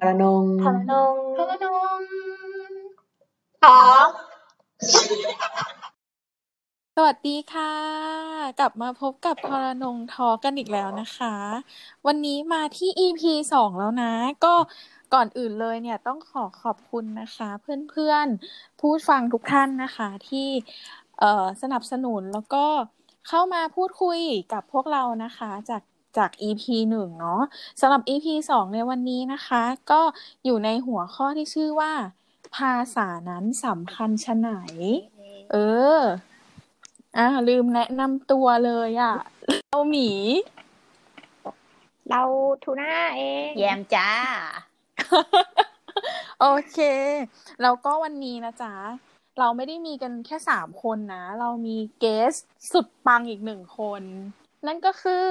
พระนงพระนงพระนมทอสวัสดีค่ะ กลับมาพบกับพรนงทอกันอีกแล้วนะคะ วันนี้มาที่ EP สองแล้วนะ ก็ก่อนอื่นเลยเนี่ยต้องขอขอบคุณนะคะ เพื่อนๆ ผู้ฟังทุกท่านนะคะที่สนับสนุนแล้วก็เข้ามาพูดคุยกับพวกเรานะคะ จาก จาก EP หนึ่งเนาะสำหรับ EP สองในวันนี้นะคะ ก็อยู่ในหัวข้อที่ชื่อว่า ภาษานั้นสำคัญชะไหน เออ อ่าลืมแนะนำตัวเลยอะ เราหมี เราทูน่าเอง แยมจ้า โอเค แล้วก็วันนี้นะจ๊ะเราไม่ได้มีกันแค่สามคนนะ เรามีเกสสุดปังอีกหนึ่งคน นั่นก็คือ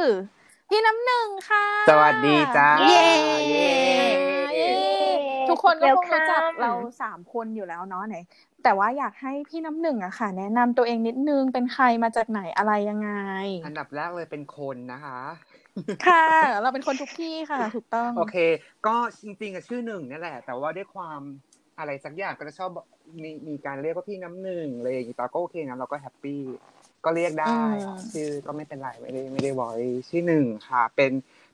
พี่น้ำหนึ่งค่ะ สวัสดีจ้าเย้เย้ทุกคนก็คงรู้จัก Welcome เราสามคนอยู่แล้วเนาะไหนแต่ว่าอยากให้พี่น้ำหนึ่งอะค่ะ แนะนำตัวเองนิดนึงเป็นใครมาจากไหนอะไรยังไง อันดับแรกเลยเป็นคนนะคะ ค่ะ เราเป็นคนทุกที่ค่ะ ถูกต้อง โอเค ก็จริงๆอะชื่อหนึ่งนี่แหละ แต่ว่าด้วยความ อะไรสักอย่างก็จะชอบบอกมีมีการเรียกว่าพี่น้ำหนึ่งอะไรอย่างงี้ตาก็โอเคนะเราก็แฮปปี้ก็เรียกได้อืมชื่อก็ไม่เป็นไรไม่ได้ไม่ได้บอยชื่อหนึ่งค่ะ เป็น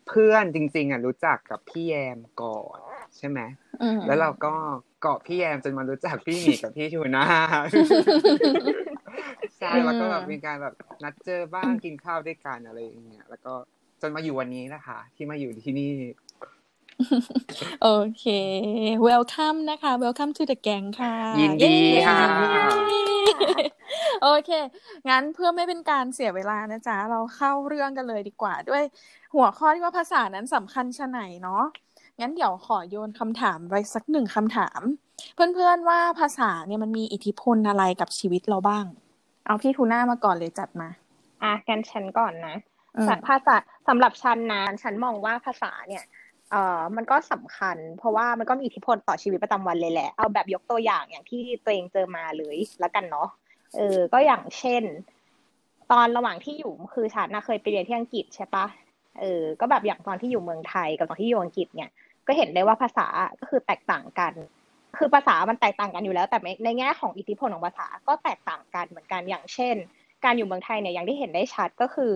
เพื่อนจริง ๆอะรู้จักกับพี่แยมก่อน ใช่ไหมอืมแล้วเราก็เกาะพี่แยมจนมารู้จักพี่หมีกับพี่ทูน่าใช่แล้วก็แบบมีการแบบนัดเจอบ้างกินข้าวด้วยกันอะไรอย่างเงี้ยแล้วก็จนมาอยู่วันนี้นะคะ ที่มาอยู่ที่นี่ โอเค welcome นะคะ welcome to the gang ค่ะ ยินดีค่ะเย้โอเค งั้นเพื่อไม่เป็นการเสียเวลานะจ๊ะ เราเข้าเรื่องกันเลยดีกว่า ด้วยหัวข้อที่ว่าภาษานั้นสำคัญชะไหนเนาะ งั้นเดี๋ยวขอโยนคำถามไปสักหนึ่งคำถาม เพื่อนๆว่าภาษาเนี่ยมันมีอิทธิพลอะไรกับชีวิตเราบ้าง เอาพี่ทูน่ามาก่อนเลยจัดมา อะกันฉันก่อนนะอืมภาษาสำหรับฉันนะฉันมองว่าภาษาเนี่ย เอ่อมันก็สำคัญ เพราะว่ามันก็มีอิทธิพลต่อชีวิตประจำวันเลยแหละ เอาแบบยกตัวอย่างอย่างที่ตัวเองเจอมาเลยแล้วกันเนาะเออ ก็อย่างเช่น ตอนระหว่างที่อยู่คือฉันนะเคยไปเรียนที่อังกฤษใช่ปะเออ ก็แบบอย่างตอนที่อยู่เมืองไทยกับตอนที่อยู่อังกฤษเนี่ย ก็เห็นได้ว่าภาษาก็คือแตกต่างกัน คือภาษามันแตกต่างกันอยู่แล้ว แต่ในแง่ของอิทธิพลของภาษาก็แตกต่างกันเหมือนกันอย่างเช่น การอยู่เมืองไทยเนี่ยอย่างที่เห็นได้ชัดก็คือ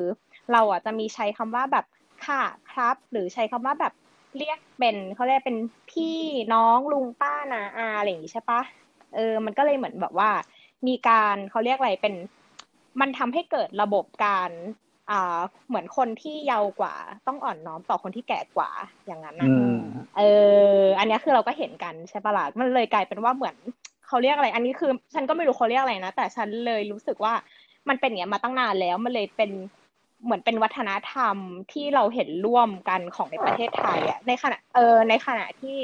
เราอะจะมีใช้คำว่าแบบค่ะครับ หรือใช้คำว่าแบบ เรียกเป็นเขาเรียกเป็นพี่น้องลุงป้านาอาอะไรอย่างงี้ใช่ปะเออ มันก็เลยเหมือนแบบว่า มีการเขาเรียกอะไรเป็น มันทำให้เกิดระบบการอ่าเหมือนคนที่เยาว์กว่า ต้องอ่อนน้อมต่อคนที่แก่กว่าอย่างนั้นนะอืมเออ อันเนี้ยคือเราก็เห็นกันใช่ปะล่ะมันเลยกลายเป็นว่าเหมือนเขาเรียกอะไร อันนี้คือ ฉันก็ไม่รู้เขาเรียกอะไรนะแต่ฉันเลยรู้สึกว่ามันเป็นอย่างเงี้ยมาตั้งนานแล้วมันเลยเป็น เหมือนเป็นวัฒนธรรมที่เราเห็นร่วมกันของในประเทศไทยอะในขณะเออในขณะที่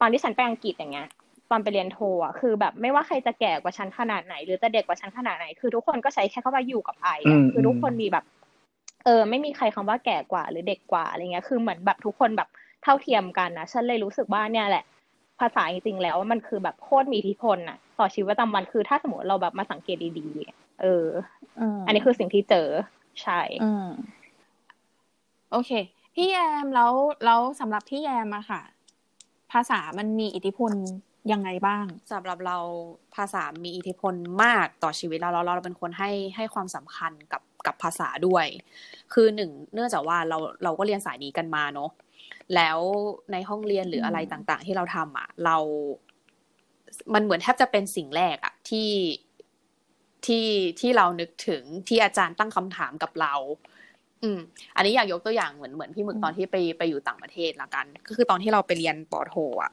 ตอนที่ฉันไปอังกฤษอย่างเงี้ยตอนไปเรียนโทอะคือแบบไม่ว่าใครจะแก่กว่าฉันขนาดไหน หรือจะเด็กกว่าฉันขนาดไหน คือทุกคนก็ใช้แค่คำว่าอยู่กับไออือะมคือทุกอืมคนมีแบบ เออ ไม่มีใครคำว่าแก่กว่า หรือเด็กกว่าอะไรเงี้ยคือเหมือนแบบทุกคนแบบเท่าเทียมกันนะฉันเลยรู้สึกว่าเนี่ยแหละ ภาษาจริงๆแล้วมันคือแบบโคตรมีอิทธิพลน่ะต่อชีวิตประจำวันคือถ้าสมมติเราแบบมาสังเกตดีๆเอออืมอันนี้คือสิ่งที่เจอ ใช่อืมโอเค พี่แยมแล้วแล้วสำหรับพี่แยมอะค่ะ ภาษามันมีอิทธิพลยังไงบ้างสำหรับเราภาษามีอิทธิพลมากต่อชีวิตเราเราเราเป็นคนให้ให้ความสำคัญกับกับภาษาด้วย คือหนึ่งเนื่องจากว่าเราเราก็เรียนสายนี้กันมาเนาะแล้วในห้องเรียนหรืออะไรอืมต่าง ๆ ที่เราทำอะเรา มันเหมือนแทบจะเป็นสิ่งแรกอะที่ ที่ที่เรานึกถึงที่อาจารย์ตั้งคำถามกับเรา อืม อันนี้อยากยกตัวอย่างเหมือนเหมือนพี่หมึกอืมตอนที่ไปไปอยู่ต่างประเทศละกัน ก็คือตอนที่เราไปเรียนปอโทอะ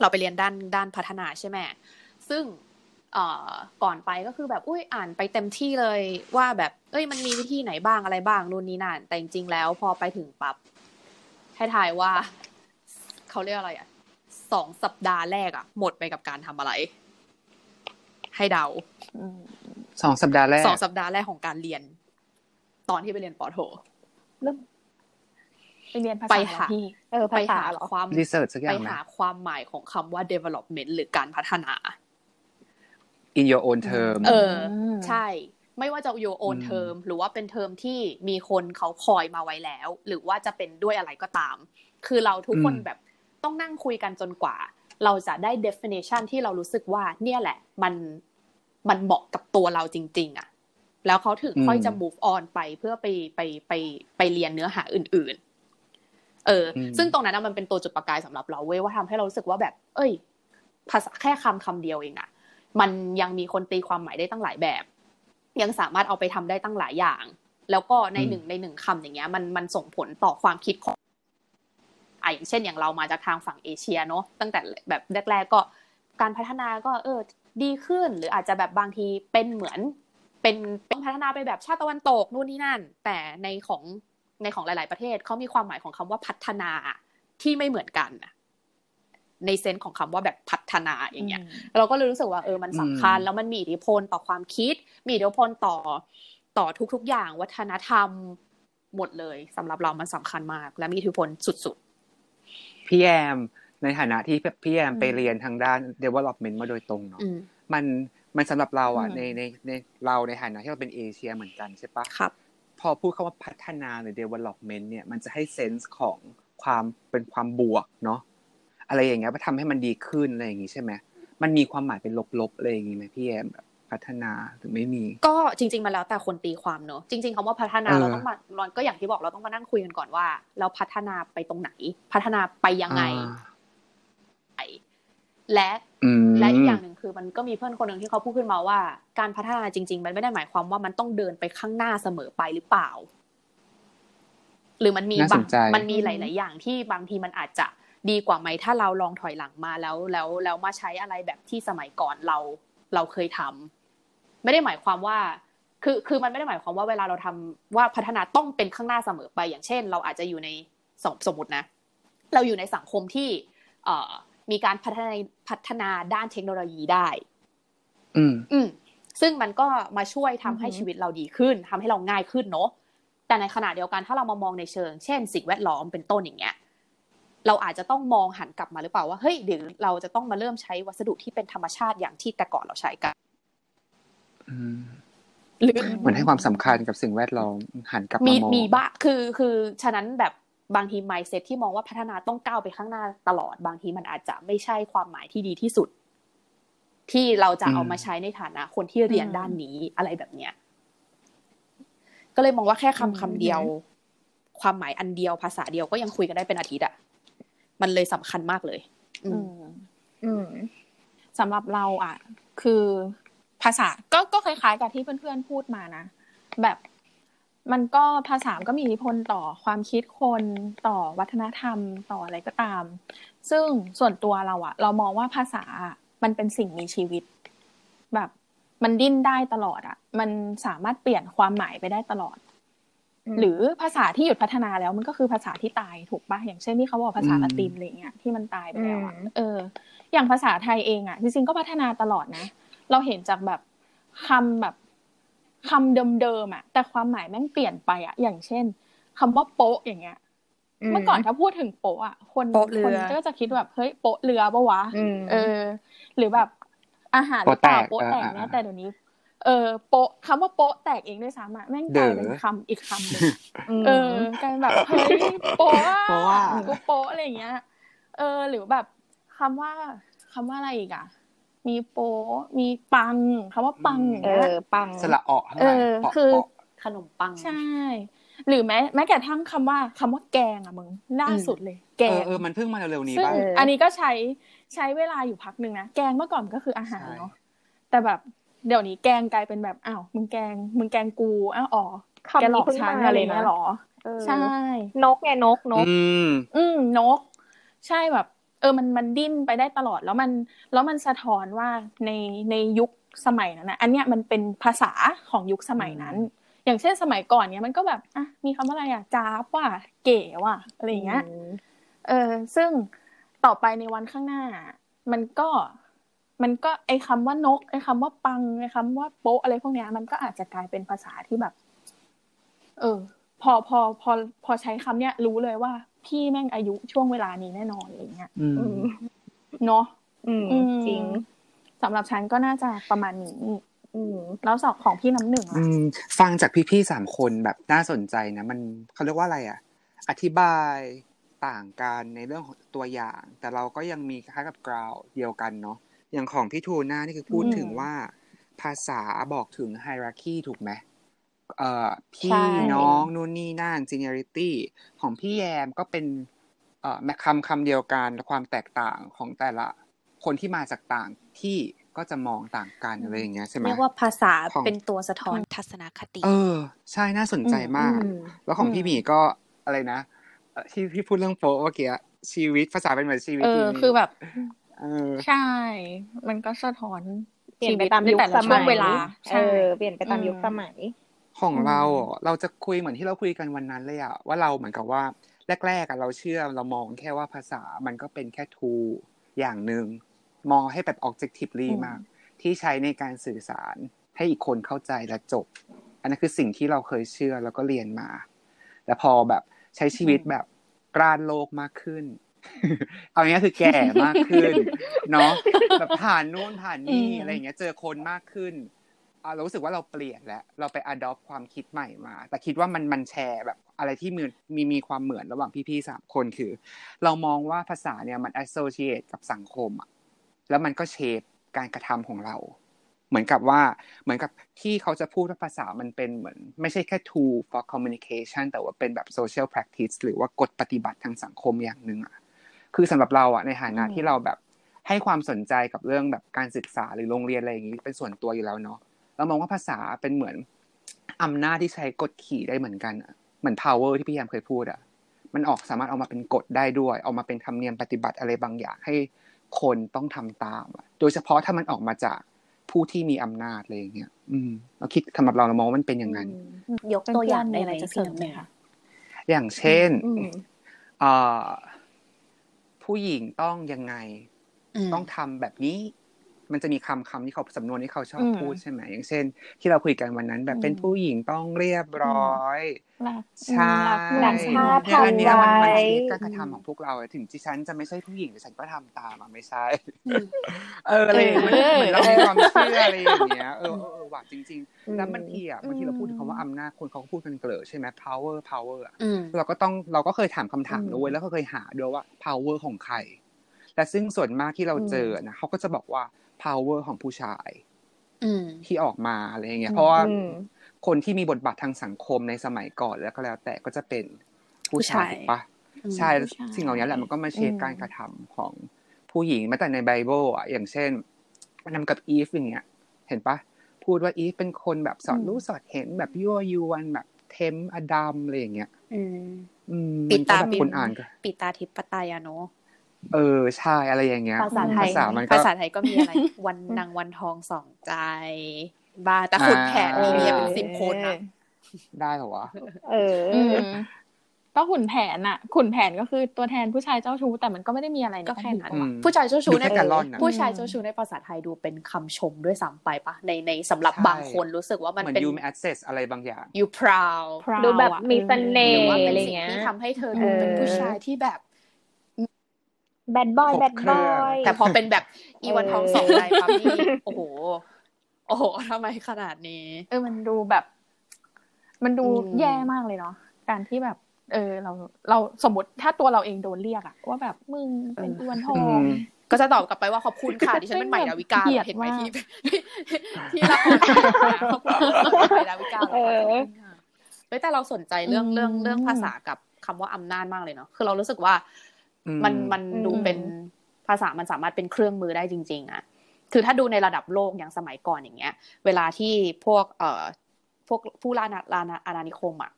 เราไปเรียนด้านด้านพัฒนาใช่ไหมซึ่งเอ่อก่อนไปก็คือแบบอุ้ยอ่านไปเต็มที่เลยว่าแบบเอ้ยมันมีวิธีไหนบ้างอะไรบ้างนู่นนี่นั่นแต่จริงๆแล้วพอไปถึงปับ๊บให้ทายว่าเขาเรียกอะไรอะสองสัปดาห์แรกอะ หมดไปกับการทำอะไร ให้เดาอืมสองสัปดาห์แรกสองสัปดาห์แรกของการเรียน ตอนที่ไปเรียนปอโทเริ่มไปเรียนภาไปษาหาเหรอพี่เออไปภาษาหาเหรอความรีเสิร์ชสักอไปย่างไหมหาความหมายของคำว่า development หรือการพัฒนา in your own term เออมใช่ ไม่ว่าจะ your own อืม term หรือว่าเป็นเทอมที่มีคนเขาคอยมาไว้แล้ว หรือว่าจะเป็นด้วยอะไรก็ตาม คือเราทุกคนอืมแบบต้องนั่งคุยกันจนกว่า เราจะได้ definition ที่เรารู้สึกว่า เนี่ยแหละ มันมันเหมาะกับตัวเราจริง ๆอะ แล้วเขาถึงค่อยจะ move on ไปเพื่อไปไปไปไปเรียนเนื้อหาอื่น ๆ เออ ซึ่งตรงนั้นมันเป็นตัวจุดประกายสำหรับเราเว้ยว่าทำให้เรารู้สึกว่าแบบ เอ้ย ภาษาแค่คำคำเดียวเองอะมันยังมีคนตีความหมายได้ตั้งหลายแบบ ยังสามารถเอาไปทำได้ตั้งหลายอย่าง แล้วก็ในหนึ่งในหนึ่งคำอย่างเงี้ย มันมันส่งผลต่อความคิดของ อะอย่างเช่นอย่างเรามาจากทางฝั่งเอเชียเนาะตั้งแต่แบบแรก ๆ ก็การพัฒนาก็เออดีขึ้น หรืออาจจะแบบบางทีเป็นเหมือน เป็นเป็นพัฒนาไปแบบชาติตะวันตกนู่นนี่นั่น แต่ในของในของหลาย ๆประเทศเขามีความหมายของคำว่าพัฒนาที่ไม่เหมือนกันในเซนส์ของคำว่าแบบพัฒนาอย่างเงี้ย เราก็เลยรู้สึกว่าเออมันสำคัญ แล้วมันมีอิทธิพลต่อความคิด มีอิทธิพลต่อต่อทุกๆอย่างวัฒนธรรมหมดเลยสำหรับเรามันสำคัญมาก และมีอิทธิพลสุดๆ พี่แอมในฐานะที่พี่แอมไปเรียนทางด้าน development มาโดยตรงเนาะมันมันสำหรับเราอะในในในเราในฐานะที่เราเป็นเอเชียเหมือนกันใช่ปะครับ พอพูดคาว่าพัฒนาหรือ development เนี่ยมันจะให้เซนส์ของความเป็นความบวกเนาะอะไรอย่างเงี้ยว่าทำให้มันดีขึ้นอะไรอย่างงี้ใช่ไหมมันมีความหมายเป็นลบๆอะไรอย่างงี้ไหมพี่แอมแบบ พัฒนาหรือไม่มี ก็จริง ๆมาแล้วแต่คนตีความเนอะจริงๆคำว่าพัฒนาเราต้องมาเราก็อย่างที่บอกเราต้องมานั่งคุยกันก่อนว่า เราพัฒนาไปตรงไหน พัฒนาไปยังไงและและอีกอย่างหนึ่งคือมันก็มีเพื่อนคนหนึ่งที่เขาพูดขึ้นมาว่า การพัฒนาจริง ๆ มันไม่ได้หมายความว่ามันต้องเดินไปข้างหน้าเสมอไปหรือเปล่า หรือมันมีบางมันมีหลาย ๆ อย่างที่บางทีมันอาจจะดีกว่าไหมถ้าเราลองถอยหลังมาแล้วแล้วแล้วมาใช้อะไรแบบที่สมัยก่อนเราเราเคยทำ ไม่ได้หมายความว่า คือคือมันไม่ได้หมายความว่าเวลาเราทำว่าพัฒนาต้องเป็นข้างหน้าเสมอไป อย่างเช่น เราอาจจะอยู่ในสมสมมตินะ เราอยู่ในสังคมที่เอ่อมีการพัฒนาพัฒนาด้านเทคโนโลยีได้ อืมอืมซึ่งมันก็มาช่วยทำให้ชีวิตเราดีขึ้นทำให้เราง่ายขึ้นเนาะแต่ในขณะเดียวกันถ้าเรามามองในเชิง เช่น สิ่งแวดล้อมเป็นต้นอย่างเงี้ยเราอาจจะต้องมองหันกลับมาหรือเปล่าว่าเฮ้ยเดี๋ยวเราจะต้องมาเริ่มใช้วัสดุที่เป็นธรรมชาติอย่างที่แต่ก่อนเราใช้กัน หรือเหมือนให้ความสำคัญกับสิ่งแวดล้อมหันกลับมามองมีบ้าคือคือฉะนั้นแบบบางทีไมเซ็ตที่มองว่าพัฒนาต้องก้าวไปข้างหน้าตลอด บางทีมันอาจจะไม่ใช่ความหมายที่ดีที่สุด ที่เราจะเอามาใช้ในฐานะ คนที่เรียนด้านนี้อะไรแบบเนี้ยก็เลยมองว่าแค่คำคำเดียว ความหมายอันเดียวภาษาเดียวก็ยังคุยกันได้เป็นอาทิตย์อะมันเลยสำคัญมากเลย อืมอืมสำหรับเราอะคือ ภาษาก็ก็คล้ายๆกับที่เพื่อนๆพูดมานะ แบบมันก็ภาษาก็มีอิทธิพลต่อความคิดคนต่อวัฒนธรรมต่ออะไรก็ตาม ซึ่งส่วนตัวเราอะเรามองว่าภาษามันเป็นสิ่งมีชีวิต แบบมันดิ้นได้ตลอดอะมันสามารถเปลี่ยนความหมายไปได้ตลอด หรือภาษาที่หยุดพัฒนาแล้วมันก็คือภาษาที่ตายถูกปะอย่างเช่นที่เขาบอกภาษาละตินอะไรเงี้ยที่มันตายไปแล้วอะเออ อย่างภาษาไทยเองอะจริงๆก็พัฒนาตลอดนะ เราเห็นจากแบบคำแบบคำเดิมๆอะ แต่ความหมายแม่งเปลี่ยนไปอะ อย่างเช่นคำว่าโป๊ะอย่างเงี้ย เมื่อก่อนถ้าพูดถึงโป๊ะอะคนคนก็จะคิดแบบเฮ้ยโป๊ะเรือปะวะเออ หรือแบบอาหารโป๊ะโป๊ะแตกเนี่ยแต่เดี๋ยวนี้เออโปะคำว่าโปะแตกเองด้วยซ้ำอะแม่งกลายเป็นคำอีกคำหนึ่งเออกลายแบบเฮ้ยโปะกูโปะอะไรเงี้ย เออ หรือแบบคำว่าคำว่าอะไรอีกอะ มีโปมีปังคำว่าปังเออปังสละออกเออ คือขนมปัง ใช่ หรือแม้แม้กระทั่งคำว่าคำว่าแกงอะมึงล่าสุดเลย แกงเออมันเพิ่งมาเร็วๆนี้บ้างอันนี้ก็ใช้ใช้เวลาอยู่พักหนึ่งนะแกงเมื่อก่อนก็คืออาหารเนาะแต่แบบเดี๋ยวนี้แกงกลายเป็นแบบอ้าวมึงแกงมึงแกงกูอ้าวอ๋อแกหลอกฉันอะไรเงี้ยหรอใช่ นกไงนกนก อืมนก ใช่แบบ เออมันมันดิ้นไปได้ตลอดแล้วมันแล้วมันสะท้อนว่าในในยุคสมัยนั้นนะอันเนี้ยมันเป็นภาษาของยุคสมัยนั้น อย่างเช่นสมัยก่อนเนี้ยมันก็แบบอะมีคำว่าอะไรอะจ้าบว่าเก๋ว่ะอะไรเงี้ยเออซึ่งต่อไปในวันข้างหน้า มันก็มันก็ไอ้คาว่านกไอ้คาว่าปังไอ้คาว่าโป๊ะอะไรพวกนี้มันก็อาจจะกลายเป็นภาษาที่แบบ เออ พอพอพอพอใช้คำเนี้ยรู้เลยว่า พี่แม่งอายุช่วงเวลานี้แน่นอนอะไรเงี้ยเนาะจริงสำหรับฉันก็น่าจะประมาณนี้แล้วสอบของพี่น้ำหนึ่งล่ะฟังจากพี่ๆสามคนแบบน่าสนใจนะมันเขาเรียกว่าอะไรอะ อธิบายต่างกันในเรื่องของตัวอย่าง แต่เราก็ยังมีคล้ายกับกราวเดียวกันเนาะอย่างของพี่ทูน่านี่คือพูดอืมถึงว่า ภาษาบอกถึงไฮรักีถูกไหมเอ่อใช่ พี่น้องนู่นนี่นั่น seniority ของพี่แยมก็เป็นเอ่อคำคำเดียวกันความแตกต่างของแต่ละคนที่มาจากต่างที่ก็จะมองต่างกันอะไรอย่างเงี้ยใช่ไหมเรียกว่าภาษาของเป็นตัวสะท้อนทัศนคติ เออ ใช่น่าสนใจมากอืมแล้วของอืมพี่หมีก็อะไรนะเอ่อที่ที่พูดเรื่องโป๊ะเมื่อกี้ชีวิตภาษาเป็นเหมือนชีวิตเออจริงๆคือแบบเออใช่ มันก็สะท้อนเปลี่ยนไปชีวิตตามในยุคแต่สละช่มัวงยเวลาเอใช่อเปลี่ยนไปตามยุคสมัย ของอืมเราอะเราจะคุยเหมือนที่เราคุยกันวันนั้นเลยอะว่าเราเหมือนกับว่าแรกๆอะเราเชื่อเรามองแค่ว่าภาษามันก็เป็นแค่ทูอย่างหนึ่งมองให้แบบ objectively มาก ที่ใช้ในการสื่อสารให้อีกคนเข้าใจและจบ อันนั้นคือสิ่งที่เราเคยเชื่อแล้วก็เรียนมาแล้วพอแบบใช้ชีวิตแบบกล้านโลกมากขึ้น เอาง่ายๆคือแก่มากขึ้น เนาะแบบผ่านนู่นผ่านนี่อืมอะไรอย่างเงี้ย เจอคนมากขึ้นอะ เรารู้สึกว่าเราเปลี่ยนแล้ว เราไป adopt ความคิดใหม่มา แต่คิดว่ามันมันแชร์แบบอะไรที่มีมีมีความเหมือนระหว่างพี่ๆสามคนคือ เรามองว่าภาษาเนี่ยมัน associate กับสังคมอะแล้วมันก็เชฟการกระทำของเรา เหมือนกับว่าเหมือนกับที่เขาจะพูดว่าภาษามันเป็นเหมือน ไม่ใช่แค่ tool for communication แต่ว่าเป็นแบบ social practice หรือว่ากฎปฏิบัติทางสังคมอย่างหนึ่งอะคือสำหรับเราอะในฐานะอืมที่เราแบบให้ความสนใจกับเรื่องแบบการศึกษาหรือโรงเรียนอะไรอย่างนี้เป็นส่วนตัวอยู่แล้วเนาะ เรามองว่าภาษาเป็นเหมือนอำนาจที่ใช้กดขี่ได้เหมือนกันอะเหมือน power ที่พี่ยามเคยพูดอะมันออกสามารถเอามาเป็นกฎได้ด้วยเอามาเป็นธรรมเนียมปฏิบัติอะไรบางอย่างให้คนต้องทำตามอะโดยเฉพาะถ้ามันออกมาจากผู้ที่มีอำนาจอะไรอย่างเงี้ย อืมเราคิดสำหรับเราเรามองว่ามันเป็นอย่างนั้น ยกตัวอย่างเพื่อนๆได้มีไหมอะไรจะเสริมไหมพี่คะอย่างเช่นอืมเอ่อผู้หญิงต้องยังไงมต้องทำแบบนี้ มันจะมีคำคำที่เขาสำนวนที่เขาชอบอืมพูดใช่ไหมอย่างเช่น ที่เราคุยกันวันนั้นแบบอืมเป็นผู้หญิงต้องเรียบร้อยรักใช่รักลูกรักชาติเนี่ยอันเนี้ยมันมันไว้เชฟการกระทำของพวกเราอะถึงที่ฉันจะไม่ใช่ผู้หญิงแต่ฉันก็ทำตามอะไม่ใช่อืมเอออะไรอย่างเงี้ยเออเหมือนเรามีความเชื่ออะไรอย่างเงี้ยเออเออเออว่ะจริง ๆ แล้วบางทีอะบางทีเราพูดถึงคำว่าอำนาจคนเขาก็พูดกันเกลอใช่ไหม power power อะอืมเราก็ต้องเราก็เคยถามคำถามอืมด้วยแล้วก็เคยหาด้วยว่า power ของใครแต่ซึ่งส่วนมากที่เราเจอนะเขาก็จะบอกว่า power ของผู้ชายอืมที่ออกมาอะไรอย่างเงี้ยเพราะว่าอืมคนที่มีบทบาททางสังคมในสมัยก่อนแล้วก็แล้ว แต่ก็จะเป็นผู้ชายผู้ชายถูกปะอืมใช่ผู้ชายสิ่งเหล่านี้แหละมันก็มาเชฟอืมการกระทำของผู้หญิงแม้แต่ในไบเบิลอะอย่างเช่นนำกับอีฟอย่างเงี้ย เห็นปะพูดว่าอีฟเป็นคนแบบสอดรู้สอดเห็นแบบยั่วยวนแบบเทมอดัมอะไรอย่างเงี้ยอืมอืมปิดตามันก็แบบปิดคนอ่านก็ปิตาทิปปตายาโน เออใช่อะไรอย่างเงี้ยภาษาไทยภาษามันก็ภาษาไทยก็มีอะไร วันนางวันทองสองใจบ้าแต่ขุนแผนอ่ามีเมียเป็นสิบคนนะได้เหรอวะเอออืมก็ขุนแผนอะขุนแผนก็คือตัวแทนผู้ชายเจ้าชู้แต่มันก็ไม่ได้มีอะไรก็แค่นั้นอืมผู้ชายเจ้าชู้ในดูแค่การล่อนน่ะผู้ชายเจ้าชู้ในภาษาไทยดูเป็นคำชมด้วยซ้ำไปปะในในสำหรับใช่บางคนรู้สึกว่ามันเหมือนเป็นยูมี access อะไรบางอย่าง you proud พราวดูแบบอะมีเสน่หรือห์ว่าเป็นอะไรสิ่งเงี้ยที่ทำให้เธอดูเป็นเออผู้ชายที่แบบ แบดบอยครบแบดเครื่บองอยแต่พอเป็นแบบอีวันเออทองสองใจปั๊บนี่โอ้โห โอ้โหทำไมขนาดนี้ เออมันดูแบบ มันดูอืมแย่มากเลยเนาะการที่แบบ เออ เราเราสมมติถ้าตัวเราเองโดนเรียกอะว่าแบบมึงเป็นอีวันทออืงมก็จะตอบกลับไปว่าขอบคุณค่ะดิฉันเป็นใหม่ดาวิกาเกลียดเห็นไหมมากที่ที่ละครขอบคุณค่ะใหม่ดาวิกาเออเฮ้ยแต่เราสนใจเรื่องอืมเรื่องเรื่องภาษากับคำว่าอำนาจมากเลยเนาะคือเรารู้สึกว่าอื มมันมันดูอืมเป็นภาษามันสามารถเป็นเครื่องมือได้จริง ๆอะคือถ้าดูในระดับโลกอย่างสมัยก่อนอย่างเงี้ย เวลาที่พวกเอ่อพวกผู้ล่าอาณาอาณานิคมอะ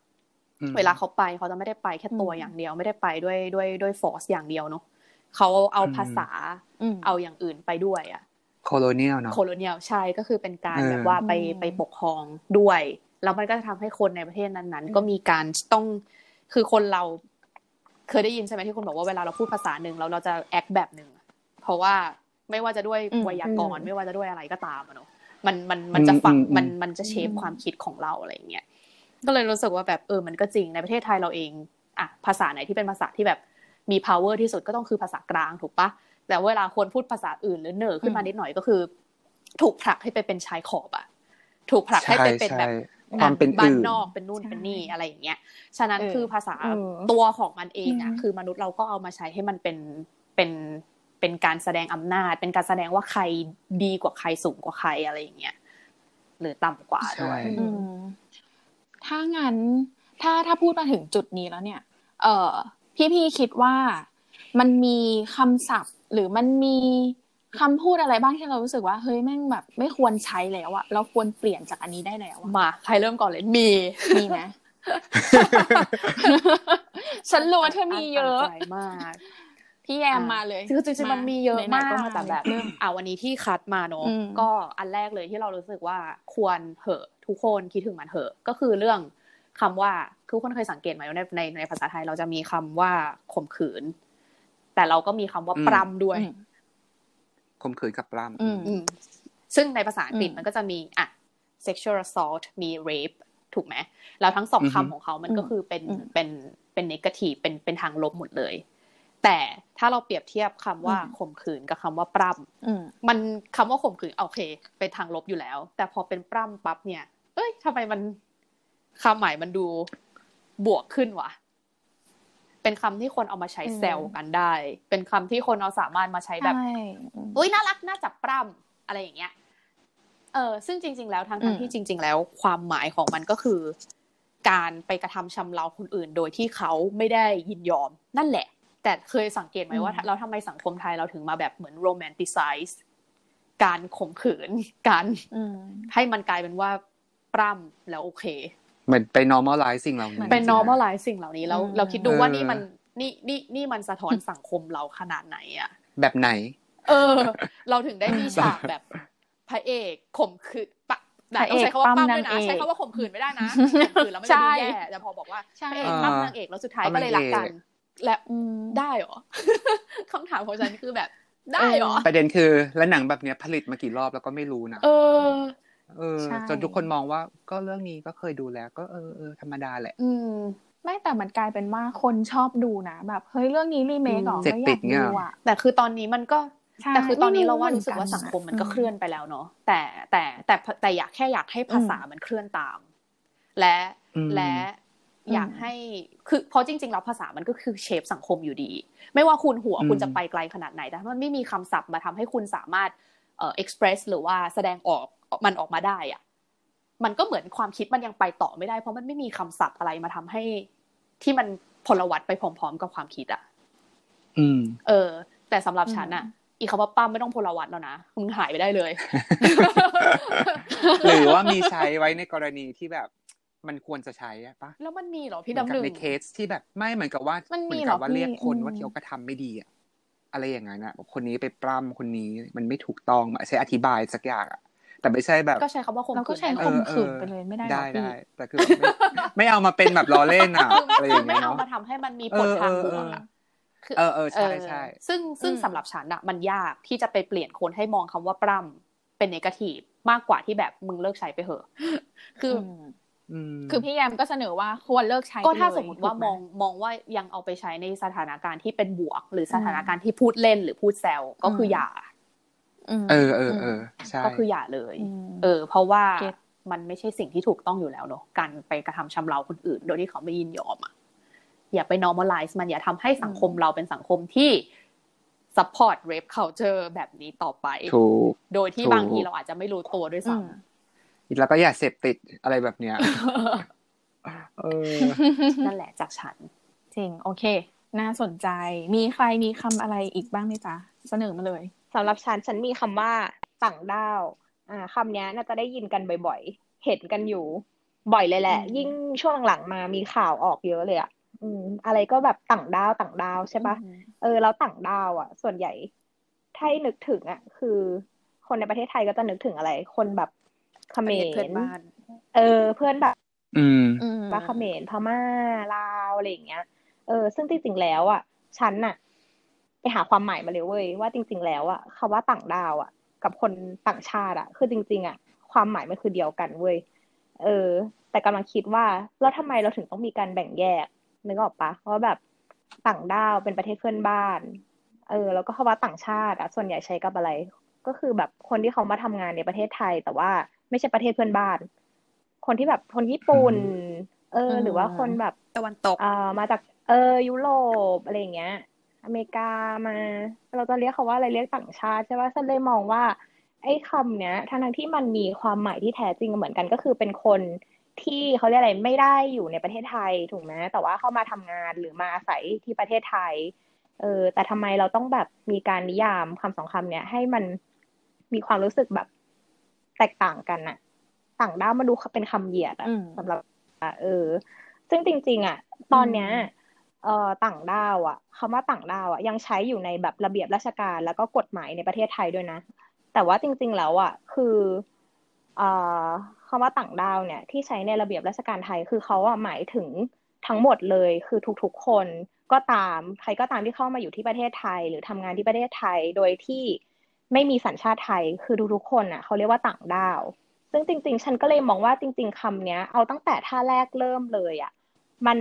อืมเวลาเขาไปเขาจะไม่ได้ไปแค่ตัวอืมอย่างเดียว ไม่ได้ไปด้วยด้วยด้วยฟอร์สอย่างเดียวเนาะเขาเอาอืมภาษาอืมเอาอย่างอื่นไปด้วยอะ colonial เนาะ colo nial ใช่ก็คือเป็นการเออแบบว่าไปอืมไปปกครองด้วย แล้วมันก็จะทำให้คนในประเทศนั้นๆ ก็มีการต้องคือคนเรา เคยได้ยินใช่ไหมที่คนบอกว่าเวลาเราพูดภาษาหนึ่งแล้วเราจะ act แบบหนึ่งเพราะว่าไม่ว่าจะด้วยอืมไวยากรณ์ไม่ว่าจะด้วยอะไรก็ตามอะเนาะมันมันมันจะฝังมันมันจะ shape ความคิดของเราอะไรอย่างเงี้ยก็เลยรู้สึกว่าแบบเออมันก็จริงในประเทศไทยเราเองอะภาษาไหนที่เป็นภาษาที่แบบมี power ที่สุดก็ต้องคือภาษากลางถูกปะแต่เวลาคนพูดภาษาอื่นหรือเหนือขึ้นมานิดหน่อยก็คือ ถูกผลักให้ไปเป็นชายขอบอะถูกผลักให้ไปเป็นแบบใช่ ความเป็นบ้านอื่นนอกเป็นนู่นใช่เป็นนี่อะไรอย่างเงี้ย ฉะนั้นเออคือภาษาเออตัวของมันเองอะอืมคือมนุษย์เราก็เอามาใช้ให้มันเป็นเป็นเป็นการแสดงอำนาจ เป็นการแสดงว่าใครดีกว่าใครสูงกว่าใครอะไรอย่างเงี้ยหรือต่ำกว่าด้วยใช่อืมถ้างั้นถ้าถ้าพูดมาถึงจุดนี้แล้วเนี่ย เออพี่พี่คิดว่ามันมีคำศัพท์หรือมันมี คำพูดอะไรบ้างที่เรารู้สึกว่าเฮ้ยแม่งแบบ ไม่ควรใช้แล้วอะเราควรเปลี่ยนจากอันนี้ได้แล้วอะมาใครเริ่มก่อนเลยมีมีไหมฉันรู้ว่าเธอมีเยอะนตันใจมากพี่แยมมาเลยคือจริงๆมันมีเยอะไหนๆมากมาแต่แบบเริ่มอ่าวันนี้ที่คัดมาเนอะอืมก็อันแรกเลยที่เรารู้สึกว่าควรเหอะทุกคนคิดถึงมันเหอะ ก็คือเรื่องคำว่าทุกคนเคยสังเกตไหมว่าในในในภาษาไทยเราจะมีคำว่าข่มขืน แต่เราก็มีคำว่าอืมปรำด้วยอืม ข่มขืนกับปล้ำอืมอืมซึ่งในภาษาอังกฤษอืมมันก็จะมีอะ sexual assault มี rape ถูกไหมแล้วทั้งสองอือฮึคำของเขามันก็คือเป็นอืมเป็นเป็น negative เป็นเป็นทางลบหมดเลย แต่ถ้าเราเปรียบเทียบคำว่าอืมข่มขืนกับคำว่าปล้ำอืมมันคำว่าข่มขืนโอเค เป็นทางลบอยู่แล้ว แต่พอเป็นปล้ำปั๊บเนี่ย เอ้ยทำไมมันคำหมายมันดูบวกขึ้นวะ เป็นคำที่คนเอามาใช้อืมแซวกันได้ เป็นคำที่คนเอาสามารถมาใช้แบบใช่อืมอุ้ยน่ารักน่าจับปล้ำอะไรอย่างเงี้ย เออ ซึ่งจริง ๆ แล้วทั้งอืทั้งมที่จริง ๆ แล้ว ความหมายของมันก็คือ การไปกระทำชำเราคนอื่น โดยที่เขาไม่ได้ยินยอม นั่นแหละ แต่เคยสังเกตไหมว่า เราทำไมสังคมไทยเราถึงมาแบบเหมือนโรแมนติไซส์การข่มขืนการอืมให้มันกลายเป็นว่าปล้ำแล้วโอเค เหมือนไป normalize สิ่งเหล่านี้เป็นจริงๆ normalize สิ่งเหล่านี้แล้วอืมเราคิดดูว่าเออนี่มันนี่นี่นี่มันสะท้อนสังคมเราขนาดไหนอะแบบไหน เออ เราถึงได้มีฉากแบบพระเอกข่มขืนปะแต่ต้องใช้คำว่าพระเอกปั้มด้วยปั้มนางนะเอกใช้คำว่าข่มขืนไม่ได้นะข่มขืนแล้วมันจะดูใช่แย่แต่พอบอกว่าใช่พระเอกปั้มนางเอกแล้วสุดท้ายก็เลยรักกัน และอืมได้เหรอคำถามของฉันคือแบบได้เหรอประเด็นคือแล้วหนังแบบเนี้ยผลิตมากี่รอบแล้วก็ไม่รู้นะเออ เออใช่จนทุกคนมองว่า ก็เรื่องนี้ก็เคยดูแล้ว ก็เออเออธรรมดาแหละ อืมไม่แต่มันกลายเป็นว่าคนชอบดูนะแบบเฮ้ยเรื่องนี้รีเมคเหรอเสพก็อติยาดกเงี้ยดูอะแต่คือตอนนี้มันก็ใช่แต่คือตอนนี้ไม่รู้เราว่าเหมือนรู้สึกว่ากันสังคมมันก็อืมเคลื่อนไปแล้วเนาะแต่แต่แต่แต่อยากแค่อยากให้ภาษามันเคลื่อนตาม และอืมและอยากให้คือเพราะจริงๆแล้วภาษามันก็คือเชฟสังคมอยู่ดี ไม่ว่าคุณหัวอืมคุณจะไปไกลขนาดไหนแต่ถ้ามันไม่มีคำศัพท์มาทำให้คุณสามารถเอ่อ express หรือว่าแสดงออก มันออกมาได้อะมันก็เหมือนความคิดมันยังไปต่อไม่ได้ เพราะมันไม่มีคำศัพท์อะไรมาทำให้ ที่มันพลวัตไปพร้อม ๆ กับความคิดอะอืม เออ แต่สำหรับฉันอะอืมอีคำว่าปั้มไม่ต้องพลวัตแล้วนะมึงหายไปได้เลย หรือว่ามีใช้ไว้ในกรณีที่แบบมันควรจะใช้อะปะแล้วมันมีเหรอพี่เหมือนดำกับหนึ่งในเคสที่แบบไม่เหมือนกับว่ามันเหมีมือนเหรกัอบว่าเรียกพี่คนอืมว่าที่เขากระทำไม่ดีอะอะไรอย่างนั้นอะคนนี้ไปปล้ำคนนี้มันไม่ถูกต้องอะใช้อธิบายสักอย่างอะ แต่ไม่ใช่แบบก็ใช้คำว่าข่มเราก็ขืนใช้ได้ข่มเนอะขืนไปเลยไม่ได้หรอได้พี่ได้แต่คือแบบไม่ไม่เอามาเป็นแบบล้อเล่นอะอะไรอย่างไม่เงี้ยเอาเนาะมาทำให้มันมีผลทางบวกอะคือเออเออใช่ใช่ซึ่งซึ่งอืมสำหรับฉันอะมันยากที่จะไปเปลี่ยนคนให้มองคำว่าปล้ำเป็นเนกาทีฟมากกว่าที่แบบมึงเลิกใช้ไปเถอะ คือมอืมคือพี่แยมก็เสนอว่าควรเลิกใช้ก็ถ้าไปเลยสมมติว่าถูกไหมองมองว่ายังเอาไปใช้ในสถานการณ์ที่เป็นบวก หรือสถานการณ์ที่พูดเล่นหรือพูดแซวก็คืออย่าม เออเออเออใช่ก็คืออย่าเลยมเออ เพราะว่าเก็ตมันไม่ใช่สิ่งที่ถูกต้องอยู่แล้วเนอะการไปกระทำชำเราคนอื่น โดยที่เขาไม่ยินยอมอะอย่าไป normalize มันอย่าทำให้สังคมเราเป็นสังคมที่ support rape culture แบบนี้ต่อไปถูกโดยที่ถูกบางทีเราอาจจะไม่รู้ตัวด้วยอืมซ้ำแล้วก็อย่าเสพติดอะไรแบบเนี้ยเออนั่นแหละจากฉัน จริง โอเค น่าสนใจ มีใครมีคำอะไรอีกบ้างไหมจ๊ะ เสนอมาเลย สำหรับฉันฉันมีคำว่าต่างด้าวอ่าคำเนี้ยน่าจะได้ยินกันบ่อยๆ เห็นกันอยู่ บ่อยเลยแหละอืมยิ่งช่วงหลังๆมามีข่าวออกเยอะเลยอะอืม อะไรก็แบบต่างด้าวต่างดาวใช่ปะอืมเออแล้วต่างดาวอะส่วนใหญ่ถ้าให้นึกถึงอะคือ คนในประเทศไทยก็จะนึกถึงอะไร คนแบบเขมประเทศรเพื่อนบ้านเออ เพื่อนแบบ อืมอืมว่าเขมรพม่าลาวอะไรอย่างเงี้ย เออ ซึ่งจริงๆแล้วอะฉันน่ะ ไปหาความหมายมาเลยเว้ยว่าจริง ๆ แล้วอะคำว่าต่างดาวอะกับคนต่างชาติอะคือจริง ๆอะความหมายมันคือเดียวกันเว้ยเออ แต่กำลังคิดว่าแล้วทำไมเราถึงต้องมีการแบ่งแยกนึกออกปะว่าแบบต่างดาวเป็นประเทศเพื่อนบ้าน เออ แล้วก็คำว่าต่างชาติอะส่วนใหญ่ใช้กับอะไร ก็คือแบบคนที่เขามาทำงานในประเทศไทย แต่ว่าไม่ใช่ประเทศเพื่อนบ้าน คนที่แบบคนญี่ปุ่นอืมเออ หรือว่าคนแบบตะวันตก เอ่อมาจากเออยุโรปอะไรอย่างเงี้ย อเมริกามา เราจะเรียกเขาว่าอะไรเรียกต่างชาติใช่ป่ะฉันเลยมองว่า ไอ้คำเนี้ยทั้งทั้งที่มันมีความหมายที่แท้จริงเหมือนกันก็คือเป็นคนที่เขาเรียกอะไรไม่ได้อยู่ในประเทศไทยถูกไหมแต่ว่าเข้ามาทำงานหรือมาอาศัยที่ประเทศไทย เออแต่ทำไมเราต้องแบบมีการนิยามคำสองคำเนี้ยให้มันมีความรู้สึกแบบแตกต่างกันอะต่างด้าวมาดูเป็นคำเหยียดอะอืมสำหรับเออ ซึ่งจริง ๆอะตอนเนี้ย เอ่อต่างด้าวอะคำว่าต่างด้าวอะยังใช้อยู่ในแบบระเบียบราชการ แล้วก็กฎหมายในประเทศไทยด้วยนะ แต่ว่าจริง ๆ แล้วอะคือเอ่อคำว่าต่างด้าวเนี่ย ที่ใช้ในระเบียบราชการไทย คือเขาอะหมายถึงทั้งหมดเลยคือทุกๆ คนก็ตามใครก็ตามที่เข้ามาอยู่ที่ประเทศไทย หรือทำงานที่ประเทศไทยโดยที่ไม่มีสัญชาติไทยคือทุกๆคนอะเขาเรียกว่าต่างด้าว ซึ่งจริง ๆ ฉันก็เลยมองว่าจริง ๆคำเนี้ย เอาตั้งแต่ท่าแรกเริ่มเลยอะมัน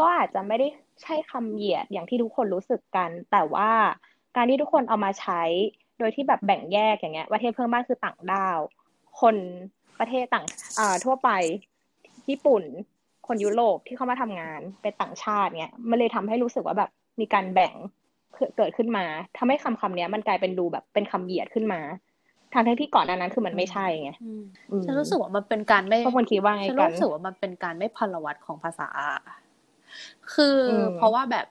ก็อาจจะไม่ได้ใช่คำเหยียดอย่างที่ทุกคนรู้สึกกัน แต่ว่าการที่ทุกคนเอามาใช้โดยที่แบบแบ่งแยกอย่างเงี้ยประเทศเพื่อนบ้านคือต่างด้าว คนประเทศต่างอ่าทั่วไปญี่ปุ่น คนยุโรปที่เข้ามาทำงานเป็นต่างชาติเนี้ยมันเลยทำให้รู้สึกว่าแบบมีการแบ่งเกิดขึ้นมาทำให้คำคำเนี้ยมันกลายเป็นดูแบบเป็นคำเหยียดขึ้นมาทางที่ก่อนหน้านั้นคือมันไม่ใช่ไงอืมฉันรู้สึกว่ามันเป็นการไม่พวกคนคิดว่าไงฉันกันรู้สึกว่ามันเป็นการไม่พลวัตของภาษา คืออมเพราะว่าแบบ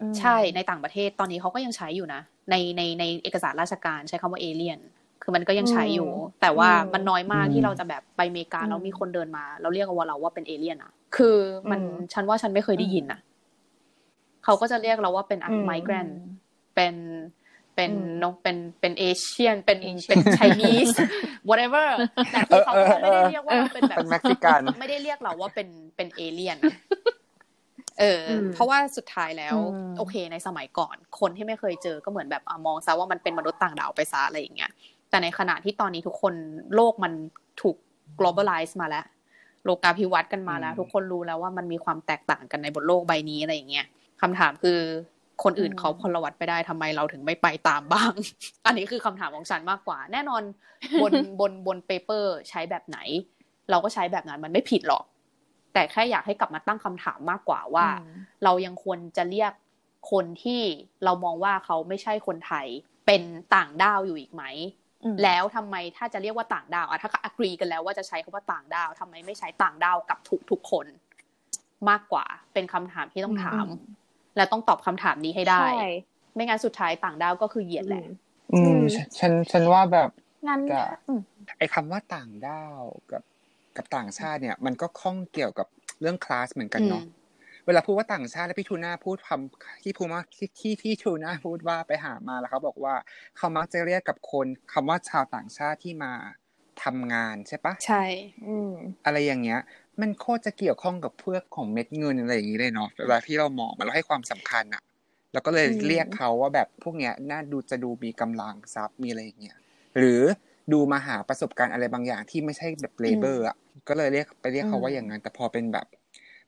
อืมใช่ในต่างประเทศตอนนี้เขาก็ยังใช้อยู่นะ ในในในเอกสารราชการใช้คำว่าเอเลียนคือมันก็ยังใช้อยู่ แต่ว่าอืมมันน้อยมากอืมที่เราจะแบบไปอเมริกาอืมแล้วมีคนเดินมา เราเรียกว่าเราว่าเป็นเอเลียนอะคือมันอืมฉันว่าฉันไม่เคยได้ยินอะเขาก็จะเรียกเราว่าเป็นอืมไมเกรนเป็นเป็นอืมนกเป็นเป็น Asian เป็นเป็น Chinese whatever แต่คือเขาก็ไม่ได้เรียกว่าเราเป็นแบบเป็นเม็กซิกันไม่ได้เรียกเราว่าเป็นเป็นเอเลี่ยนอะ เอออมเพราะว่าสุดท้ายแล้วอืมโอเค ในสมัยก่อน คนที่ไม่เคยเจอก็เหมือนแบบอะมองซะว่ามันเป็นมนุษย์ต่างดาวไปซะอะไรอย่างเงี้ย แต่ในขณะที่ตอนนี้ทุกคนโลกมันถูก globalize มาแล้ว โลกาภิวัตน์กันมาแล้วอืมทุกคนรู้แล้วว่ามันมีความแตกต่างกันในบนโลกใบนี้อะไรอย่างเงี้ยคำถามคือคนอื่นอืมเขาพลวัตไปได้ทำไมเราถึงไม่ไปตามบ้าง อันนี้คือคำถามของฉันมากกว่า แน่นอนบนบนบนเปเปอร์ใช้แบบไหน เราก็ใช้แบบนั้นมันไม่ผิดหรอก แต่แค่อยากให้กลับมาตั้งคำถามมากกว่าว่าอืมเรายังควรจะเรียกคนที่เรามองว่าเขาไม่ใช่คนไทย เป็นต่างด้าวอยู่อีกไหมอืมแล้วทำไมถ้าจะเรียกว่าต่างดาวอะถ้าอักรีกันแล้วว่าจะใช้คำว่าต่างดาวทำไมไม่ใช้ต่างดาวกับทุกทุกๆคน มากกว่า เป็นคำถามที่ต้องถาม และต้องตอบคำถามนี้ให้ได้ใช่ไม่งั้นสุดท้ายต่างดาวก็คือเหยียดแหละอืมฉันฉันฉันว่าแบบงั้นจะอืมไอ้คำว่าต่างด้าวกับ กับต่างชาติเนี่ย มันก็ข้องเกี่ยวกับเรื่องคลาสเหมือนกันเนาะอืมเวลาพูดว่าต่างชาติแล้วพี่ทูน่าพูดคำที่พูดมาที่ที่ที่ทูน่าพูดว่าไปหามาแล้วเขาบอกว่าเขามักจะเรียกกับคนคำว่าชาวต่างชาติที่มาทำงานใช่ปะใช่ อืมอะไรอย่างเงี้ย มันโคตรจะเกี่ยวข้องกับเพื่อของเม็ดเงินอะไรอย่างงี้เลยเนาะเวลาที่เรามองมันเราให้ความสำคัญอะแล้วก็เลยอืมเรียกเขาว่าแบบพวกเนี้ยน่าดูจะดูมีกำลังทรัพย์มีอะไรอย่างเงี้ยหรือดูมาหาประสบการณ์อะไรบางอย่างที่ไม่ใช่แบบเลเบอร์อะ ก็เลยเรียกไปเรียกเขาว่าอย่างนั้นแต่พอเป็นแบบ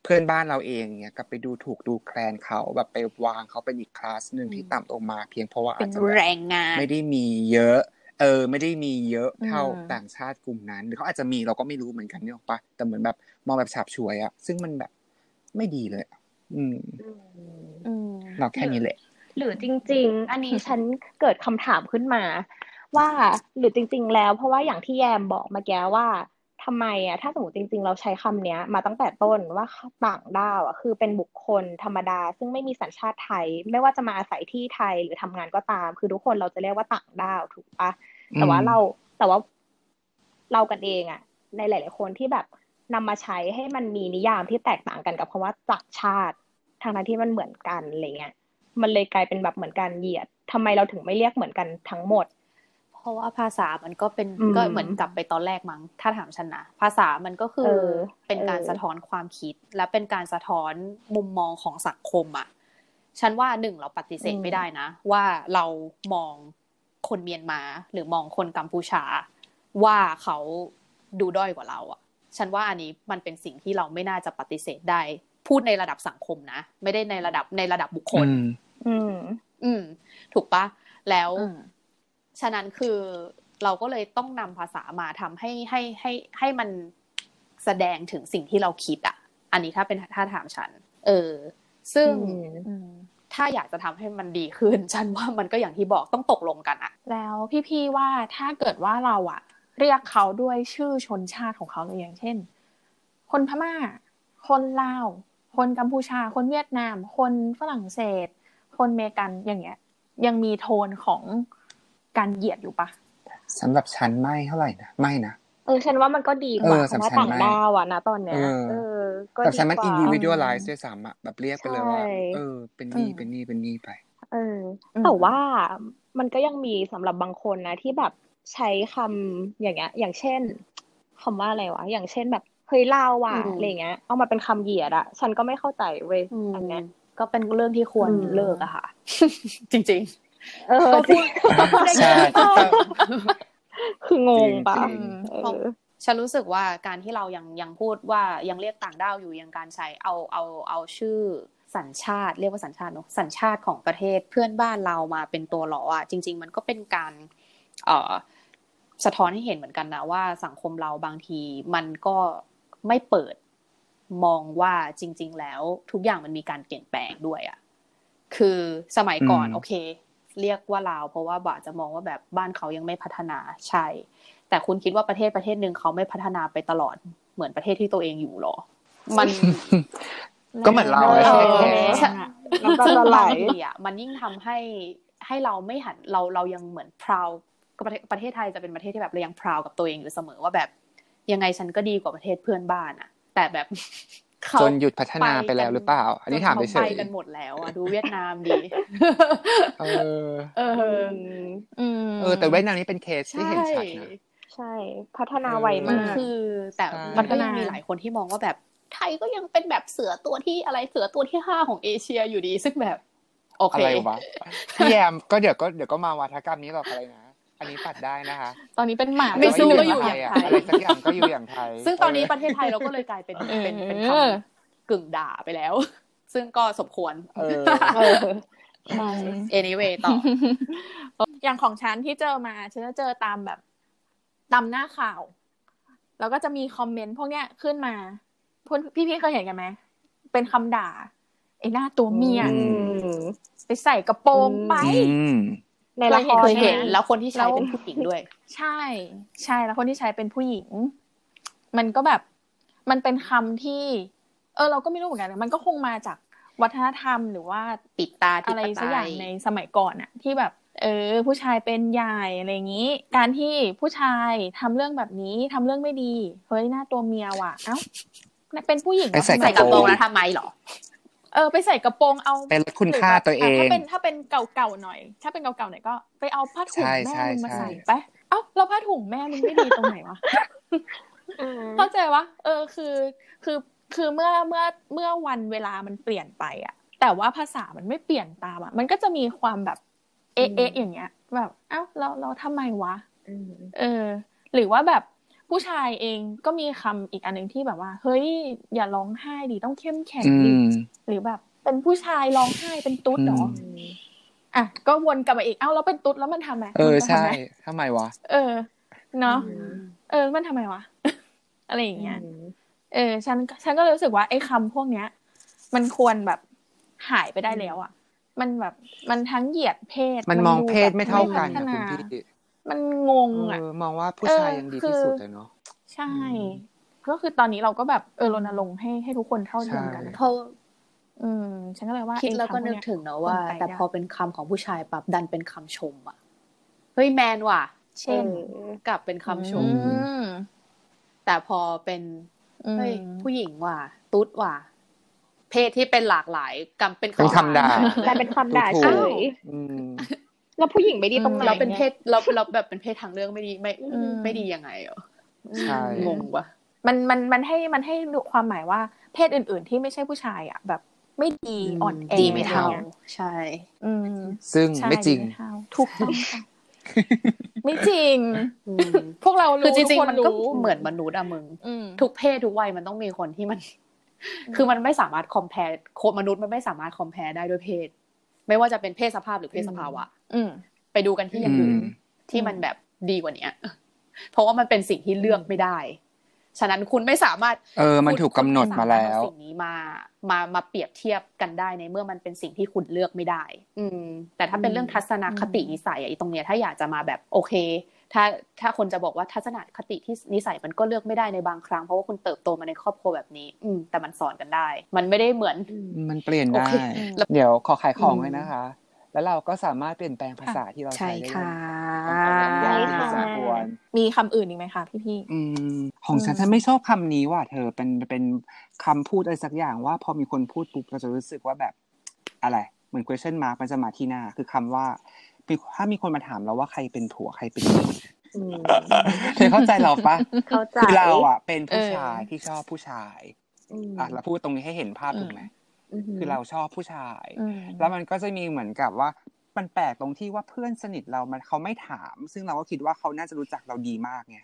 เพื่อนบ้านเราเองเนี่ยกลับไปดูถูกดูแคลนเขาแบบไปวางเขาเป็นอีกคลาสหนึ่งที่ต่ำลงมา เพียงเพราะว่าเป็อาจนจะแบบแรงงานไม่ได้มีเยอะ เออ ไม่ได้มีเยอะเท่าอืมต่างชาติกลุ่มนั้น หรือเขาอาจจะมีเราก็ไม่รู้เหมือนกันเนี่ยหรอกปะแต่เหมือนแบบมองแบบฉาบฉวยอะซึ่งมันแบบไม่ดีเลยอะอืมอืมเราแค่นี้แหละ หรือจริง ๆ อันนี้ฉันเกิดคำถามขึ้นมา ว่าหรือจริง ๆ แล้ว เพราะว่าอย่างที่แยมบอกเมื่อกี้ว่า ทำไมอะถ้าสมมติจริง ๆ เราใช้คำเนี้ย มาตั้งแต่ต้นว่าต่างด้าวอะคือเป็นบุคคลธรรมดา ซึ่งไม่มีสัญชาติไทย ไม่ว่าจะมาอาศัยที่ไทยหรือทำงานก็ตาม คือทุกคนเราจะเรียกว่าต่างด้าวถูกปะแต่ว่าอืมเราแต่ว่าเรากันเองอะในหลาย ๆ คนที่แบบนำมาใช้ให้มันมีนิยามที่แตกต่างกันกับคำว่าจากชาติทางนั้นที่มันเหมือนกันอะไรเงี้ยมันเลยกลายเป็นแบบเหมือนการเหยียดทำไมเราถึงไม่เรียกเหมือนกันทั้งหมดเพ ราะว่าภาษามันก็เป็นอืมก็เหมือนกลับไปตอนแรกมั้งถ้าถามฉันนะภาษามันก็คือเออเป็นการเออสะท้อนความคิด และเป็นการสะท้อนมุมมองของสังคมอะฉันว่าหนึ่งเราปฏิเสธไม่ได้นะ ว่าเรามองคนเมียนมาหรือมองคนกัมพูชา ว่าเขาดูด้อยกว่าเราอะ ฉันว่าอันนี้มันเป็นสิ่งที่เราไม่น่าจะปฏิเสธได้ พูดในระดับสังคมนะ ไม่ได้ในระดับในระดับบุคคล อืม อืมอืมถูกปะแล้วอืม ฉะนั้นคือเราก็เลยต้องนำภาษามาทำให้ให้ให้ให้มันแสดงถึงสิ่งที่เราคิดอะอันนี้ถ้าเป็นถ้าถามฉัน เออ ซึ่งอืมอืมถ้าอยากจะทำให้มันดีขึ้น ฉันว่ามันก็อย่างที่บอกต้องตกลงกันอะแล้วพี่ๆว่าถ้าเกิดว่าเราอะเรียกเขาด้วยชื่อชนชาติของเขาเลยอย่างเช่น คนพม่า คนลาว คนกัมพูชา คนเวียดนาม คนฝรั่งเศส คนเมกันอย่างเงี้ย ยังมีโทนของ การเหยียดอยู่ปะสำหรับฉันไม่เท่าไหร่นะไม่นะเออฉันว่ามันก็ดีกว่าเออคำว่าสำคัญต่างมากดาวอะนะตอนเนี้ยเออเออก็แต่ดีฉันมันกว่า individualize ด้วยซ้ำอะแบบเรียกไปเลยว่าใช่เออเป็นนี่เป็นนี่เป็นนี่ไป เอออแต่ว่ามันก็ยังมีสำหรับบางคนนะที่แบบใช้คำอย่างเงี้ย อย่างเช่นคำว่าอะไรวะอย่างเช่นแบบเฮ้ยเล่าว่ะอะไรเงี้ย เอามาเป็นคำเหยียดอะฉันก็ไม่เข้าใจเว้ยอันเนี้ยก็เป็นเรื่องที่ควรอืมเลิกอะค่ะ จริง เออๆก็จริพูงดก็พูดได้ใช่แค่นี้คืองงปะจริงเอเพราะอฉันรู้สึกว่าการที่เรายังยังพูดว่ายังเรียกต่างด้าวอยู่ยังการใช้เอาเอาเอาชื่อสัญชาติ เรียกว่าสัญชาติเนอะสัญชาติของประเทศเพื่อนบ้านเรามาเป็นตัวหลออะจริง ๆ มันก็เป็นการเอ่อสะท้อนให้เห็นเหมือนกันนะว่าสังคมเราบางทีมันก็ไม่เปิดมองว่าจริง ๆ แล้วทุกอย่างมันมีการเปลี่ยนแปลงด้วยอะ คือสมัยก่อนอืมโอเค เรียกว่าลาว เพราะว่าบาจะมองว่าแบบบ้านเขายังไม่พัฒนาใช่ แต่คุณคิดว่าประเทศประเทศหนึ่งเขาไม่พัฒนาไปตลอดเหมือนประเทศที่ตัวเองอยู่หรอ มันก็เหมือนเราเออใช่เอไหมอใช่น้ำตาจะไหลบางทีอะมันยิ่งทำให้ให้เราไม่หันเราเรายังเหมือนพราวก็ประเทศประเทศไทยจะเป็นประเทศที่แบบเรายังพราวกับตัวเองอยู่เสมอว่าแบบยังไงฉันก็ดีกว่าประเทศเพื่อนบ้านอะ แต่แบบเขา จนหยุดพัฒนาไปแล้วหรือเปล่า อันนี้ถามจเฉเขายไปกันหมดแล้วอะดูเวียดนามดีๆเออ เอออืมเออ แต่เวียดนามนี่เป็นเคสที่เห็นชัดนะใช่ พัฒนาไวมันมากคือ แต่ใช่มันก็ยังมีหลายคนที่มองว่าแบบไทยก็ยังเป็นแบบเสือตัวที่อะไรเสือตัวที่ห้าของเอเชียอยู่ดี ซึ่งแบบ โอเคอะไรวะพี่แยมก็เดี๋ยวก็เดี๋ยวก็มาวัฒกรรมนี้หรอกอะไรนะ อันนี้ปัดได้นะคะ ตอนนี้เป็นหมาไม่สู้แต่ก็ว่าอยู่หอมาย่างไทไทยยอะไรสักอย่างก็อยู่อย่างไทย ซึ่งตอนนี้ประเทศไทยเราก็เลยกลายเป็นเออเป็นเป็นคำกึ่งด่าไปแล้ว ซึ่งก็สมควรเออเออใช่ anyway ต่อ อย่างของฉันที่เจอมา ฉันจะเจอตามแบบตามหน้าข่าว แล้วก็จะมีคอมเมนต์พวกเนี้ยขึ้นมาพวกพี่ๆเคยเห็นกันไหม เป็นคำด่า ไอ้หน้าตัวเมียอืมไปใส่กระโปรงไปอืม ในละครเคยเห็นใช่ไหมแล้วคนที่ใช้แล้วเป็นผู้หญิงด้วย ใช่ ใช่แล้วคนที่ใช้เป็นผู้หญิง มันก็แบบ มันเป็นคำที่ เออ เราก็ไม่รู้เหมือนกันนะมันก็คงมาจากวัฒนธรรมหรือว่าปิดตาอะไรธิปสักไตอย่างยในสมัยก่อนอะที่แบบ เออ ผู้ชายเป็นใหญ่อะไรอย่างนี้ การที่ผู้ชายทำเรื่องแบบนี้ทำเรื่องไม่ดีเฮ้ยหน้าตัวเมียว่ะเอ้าเป็นผู้หญิงไปใส่ใส่กระโปรงแล้วทำไมเหรอ เออไปใส่กระโปรงเอาเป็นลดคุณค่าตัวเอหรืแบบะถ้างเป็นถ้าเป็นเก่าๆหน่อย ถ้าเป็นเก่าๆหน่อยก็ ไปเอาผ้าถุงใช่แม่ใช่มึงมาใช่ใส่ไปเอ้าแล้วผ้าถุงแม่มึงไม่ดีตรงไหนวะอืมเข้าใจวะเออคือคือคือเมื่อเมื่อเมื่อวันเวลามันเปลี่ยนไปอะแต่ว่าภาษามันไม่เปลี่ยนตามอะมันก็จะมีความแบบเอะเอะอย่างเงี้ย แบบ เอ้าเราเราทำไมวะอืมเออ หรือว่าแบบ ผู้ชายเองก็มีคำอีกอันหนึ่งที่แบบว่า เฮ้ย อย่าร้องไห้ดิต้องเข้มแข็งอืดิมหรือแบบ เป็นผู้ชายร้องไห้เป็นตุ๊ดเหรออืมอะก็วนกลับมาอีกเอ้าแล้วเป็นตุ๊ดแล้วมันทำไมเออมันจะทำใช่ไมทำไมวะเออเนาะอืมเออมันทำไมวะอะไรอย่างเงี้ยเออ ฉันฉันก็เลยรู้สึกว่าไอ้คำพวกเนี้ย มันควรแบบหายไปได้แล้วอะ มันแบบมันทั้งเหยียดเพศ มันมองดูเพศแบบไม่เท่ากันพัฒนะนาคุณพี่ มันงงอะเออมองว่าผู้ชายยังดีที่สุดเลยเนาะใช่ ก็คือตอนนี้เราก็แบบเออรณรงค์ให้ให้ทุกคนเท่าเทียมกันใช่เพราะอืมฉันก็เลยว่า คิดไอ้แล้วก็คำพนึกเยถึงนะว่าควรไปแต่ได้พอเป็นคำของผู้ชายปั๊บดันเป็นคำชมอะเฮ้ยแมนว่ะ เช่นกลับเป็นคำชมอืมแต่พอเป็นอืมเฮ้ยผู้หญิงว่ะตุ๊ดว่ะเพศที่เป็นหลากหลายกำเป็นเป็นคำด่ากลายเป็นคำด่าถูเฉกยอืม แล้วผู้หญิงไม่ดีตรงไหนเราเป็นเพยศเราเราแบบเป็นเพศทางเรื่องไม่ดีไม่อืมไม่ดียังไงเหรอใช่งงว่ะมันมันมันให้มันให้ความหมายว่าเพศอื่น ๆ ที่ไม่ใช่ผู้ชายอะ แบบไม่ดีอ่อนแอดีไม่เท่าอะรงี้ยใช่ อืมซึ่งใช่ไม่จริงดีเท่าถูกต้องค่ะไม่จริงอืมพวกเราคือรู้จริงทุๆคนมันก็รู้เหมือนมนุษย์อะมึงอืมทุกเพศทุกวัยมันต้องมีคนที่มัน คือมันไม่สามารถคอมเพลมนุษย์มันไม่สามารถคอมเพลได้ด้วยเพศ ไม่ว่าจะเป็นเพศสภาพหรือเพศสภาวะ อืมไปดูกันที่อย่างอื่นอืมที่มันแบบดีกว่าเนี้ยเพราะว่ามันเป็นสิ่งที่เลือกไม่ได้ ฉะนั้นคุณไม่สามารถ เออ มันถูกกำหนดมาแล้วคุณไสรถเอสิ่งนี้มา มา มาเปรียบเทียบกันได้ในเมื่อมันเป็นสิ่งที่คุณเลือกไม่ได้ อืม แต่ถ้าเป็นเรื่องทัศนคตินิสัยอะไอ้ตรงเนี้ยถ้าอยากจะมาแบบโอเค ถ้าถ้าคนจะบอกว่าทัศนคติที่นิสัยมันก็เลือกไม่ได้ในบางครั้ง เพราะว่าคุณเติบโตมาในครอบครัวแบบนี้ อืมแต่มันสอนกันได้ มันไม่ได้เหมือน มันเปลี่ยนโอได้เคแล้วเดี๋ยวขอขายของอืมเลยนะคะ แล้วเราก็สามารถเปลี่ยนแปลงภาษาที่เราใช่ใช้ได้ค่ะอย่างใช่ค่ะสมควรมีคำอื่นอีกไหมคะพี่พี่อืมของฉันอืมฉันไม่ชอบคำนี้ว่ะเธอเป็นเป็นคำพูดอะไรสักอย่างว่า พอมีคนพูดปุ๊บเราจะรู้สึกว่าแบบอะไรเหมือน question mark มันจะมาที่หน้าคือคำว่ามี ถ้ามีคนมาถามเราว่าใครเป็นผัวใครเป็นเมียอืมเธอเข้าใจเราปะเข้าใจคือเราอะ เป็นผู้เออชายที่ชอบผู้ชายมอะเราพูดตรงนี้ให้เห็นภาพถูกไหมคือเราชอบผู้ชายอืมแล้วมันก็จะมีเหมือนกับว่ามันแปลกตรงที่ว่าเพื่อนสนิทเรามันเขาไม่ถาม ซึ่งเราก็คิดว่าเขาน่าจะรู้จักเราดีมากไง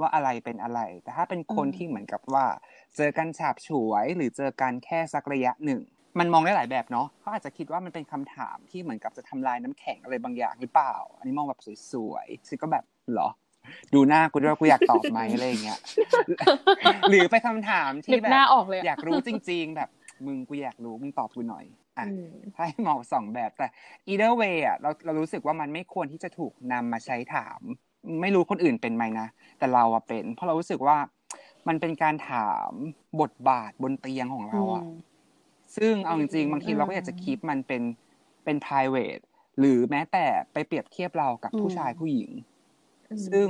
ว่าอะไรเป็นอะไร แต่ถ้าเป็นคนอืมที่เหมือนกับว่า เจอกันฉาบฉวยหรือเจอกันแค่สักระยะหนึ่ง มันมองได้หลายแบบเนาะเขาอาจจะคิดว่ามันเป็นคำถามที่เหมือนกับจะทำลายน้ำแข็งอะไรบางอย่างหรือเปล่า อันนี้มองแบบสวยๆซึ่งก็แบบเหรอ ดูหน้ากูด้วยว่ากูอยากตอบไหมอะไรอย่างเงี้ยหรือไปนคำถามนึที่กแบหน้าบออกเลยอะอยากรู้จริง ๆ แบบมึงกูอยากรู้มึงตอบกูหน่อยอะอืมให้มองสองแบบแต่ either way อะเราเรารู้สึกว่ามันไม่ควรที่จะถูกนำมาใช้ถาม ไม่รู้คนอื่นเป็นไหมนะแต่เราอะเป็น เพราะเรารู้สึกว่ามันเป็นการถามบทบาทบนเตียงของเราอะ ซึ่งเอาจริงๆ บางทีเราก็อยากจะคีปมันเป็นเป็น private หรือแม้แต่ไปเปรียบเทียบเรากับผู้ชายผู้หญิง ซึ่ง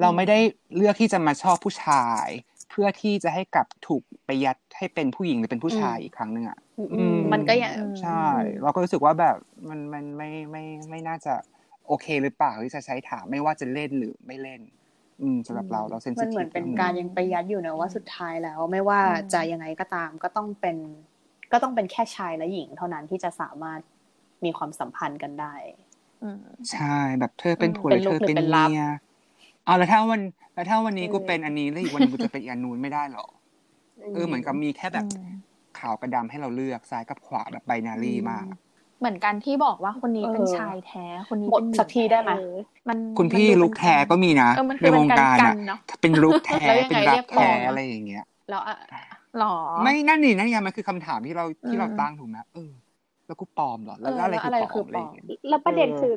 เราไม่ได้เลือกที่จะมาชอบผู้ชาย เพื่อที่จะให้กลับถูกไปยัดให้เป็นผู้หญิงหรือเป็นผู้ชายอืมอีกครั้งหนึ่งอะอืมมันก็ยังใช่ เราก็รู้สึกว่าแบบมันมันไม่ไม่ไม่น่าจะโอเคหรือเปล่าที่จะใช้ถามไม่ว่าจะเล่นหรือไม่เล่น อืมสำหรับเราเราเซนซิทีฟมันเหมือนเป็นการยังไปยัดอยู่นะว่าสุดท้ายแล้ว ไม่ว่าจะยังไงก็ตามก็ต้องเป็น ก็ต้องเป็นแค่ชายและหญิงเท่านั้นที่จะสามารถมีความสัมพันธ์กันได้อืมใช่แบบเธอเป็นผัวหเป็รืนอลูเธกอหรือเป็นเป็นลับเมียเอาแล้วถ้าวัน แล้วถ้าวันนี้เออกูเป็นอันนี้แล้วอีกวันหนึงกูจะเป็นอีกอันนู้นไม่ได้หรอเออเหมือนกับมีแค่แบบอืมขาวกับดำให้เราเลือกซ้ายกับขวาแบบไบนารีมาก เหมือนกันที่บอกว่าคนนี้เป็นเออชายแท้คนนี้หมดเป็นญิงสักทีได้ไหมแท้มันคุณพี่มันดูลุกแท้ก็มีนะเออมันในคือวเป็นงการการกัอะนเนาะเป็นลุกแท้แล้วยังไงเป็นรัเรีกยกปลอแท้มอะไรอย่างเงี้ยแล้วอะ หรอ ไม่นั่นนี่นั่นไงมันคือคำถามที่เราที่เราอืมตั้งถูกไหมเออ แล้วกูปลอมเหรอ แล้วเอออะไรแล้วคืออะไรปลอคือมปอะไรลออมย่างเงี้ยแล้วประเด็นคือ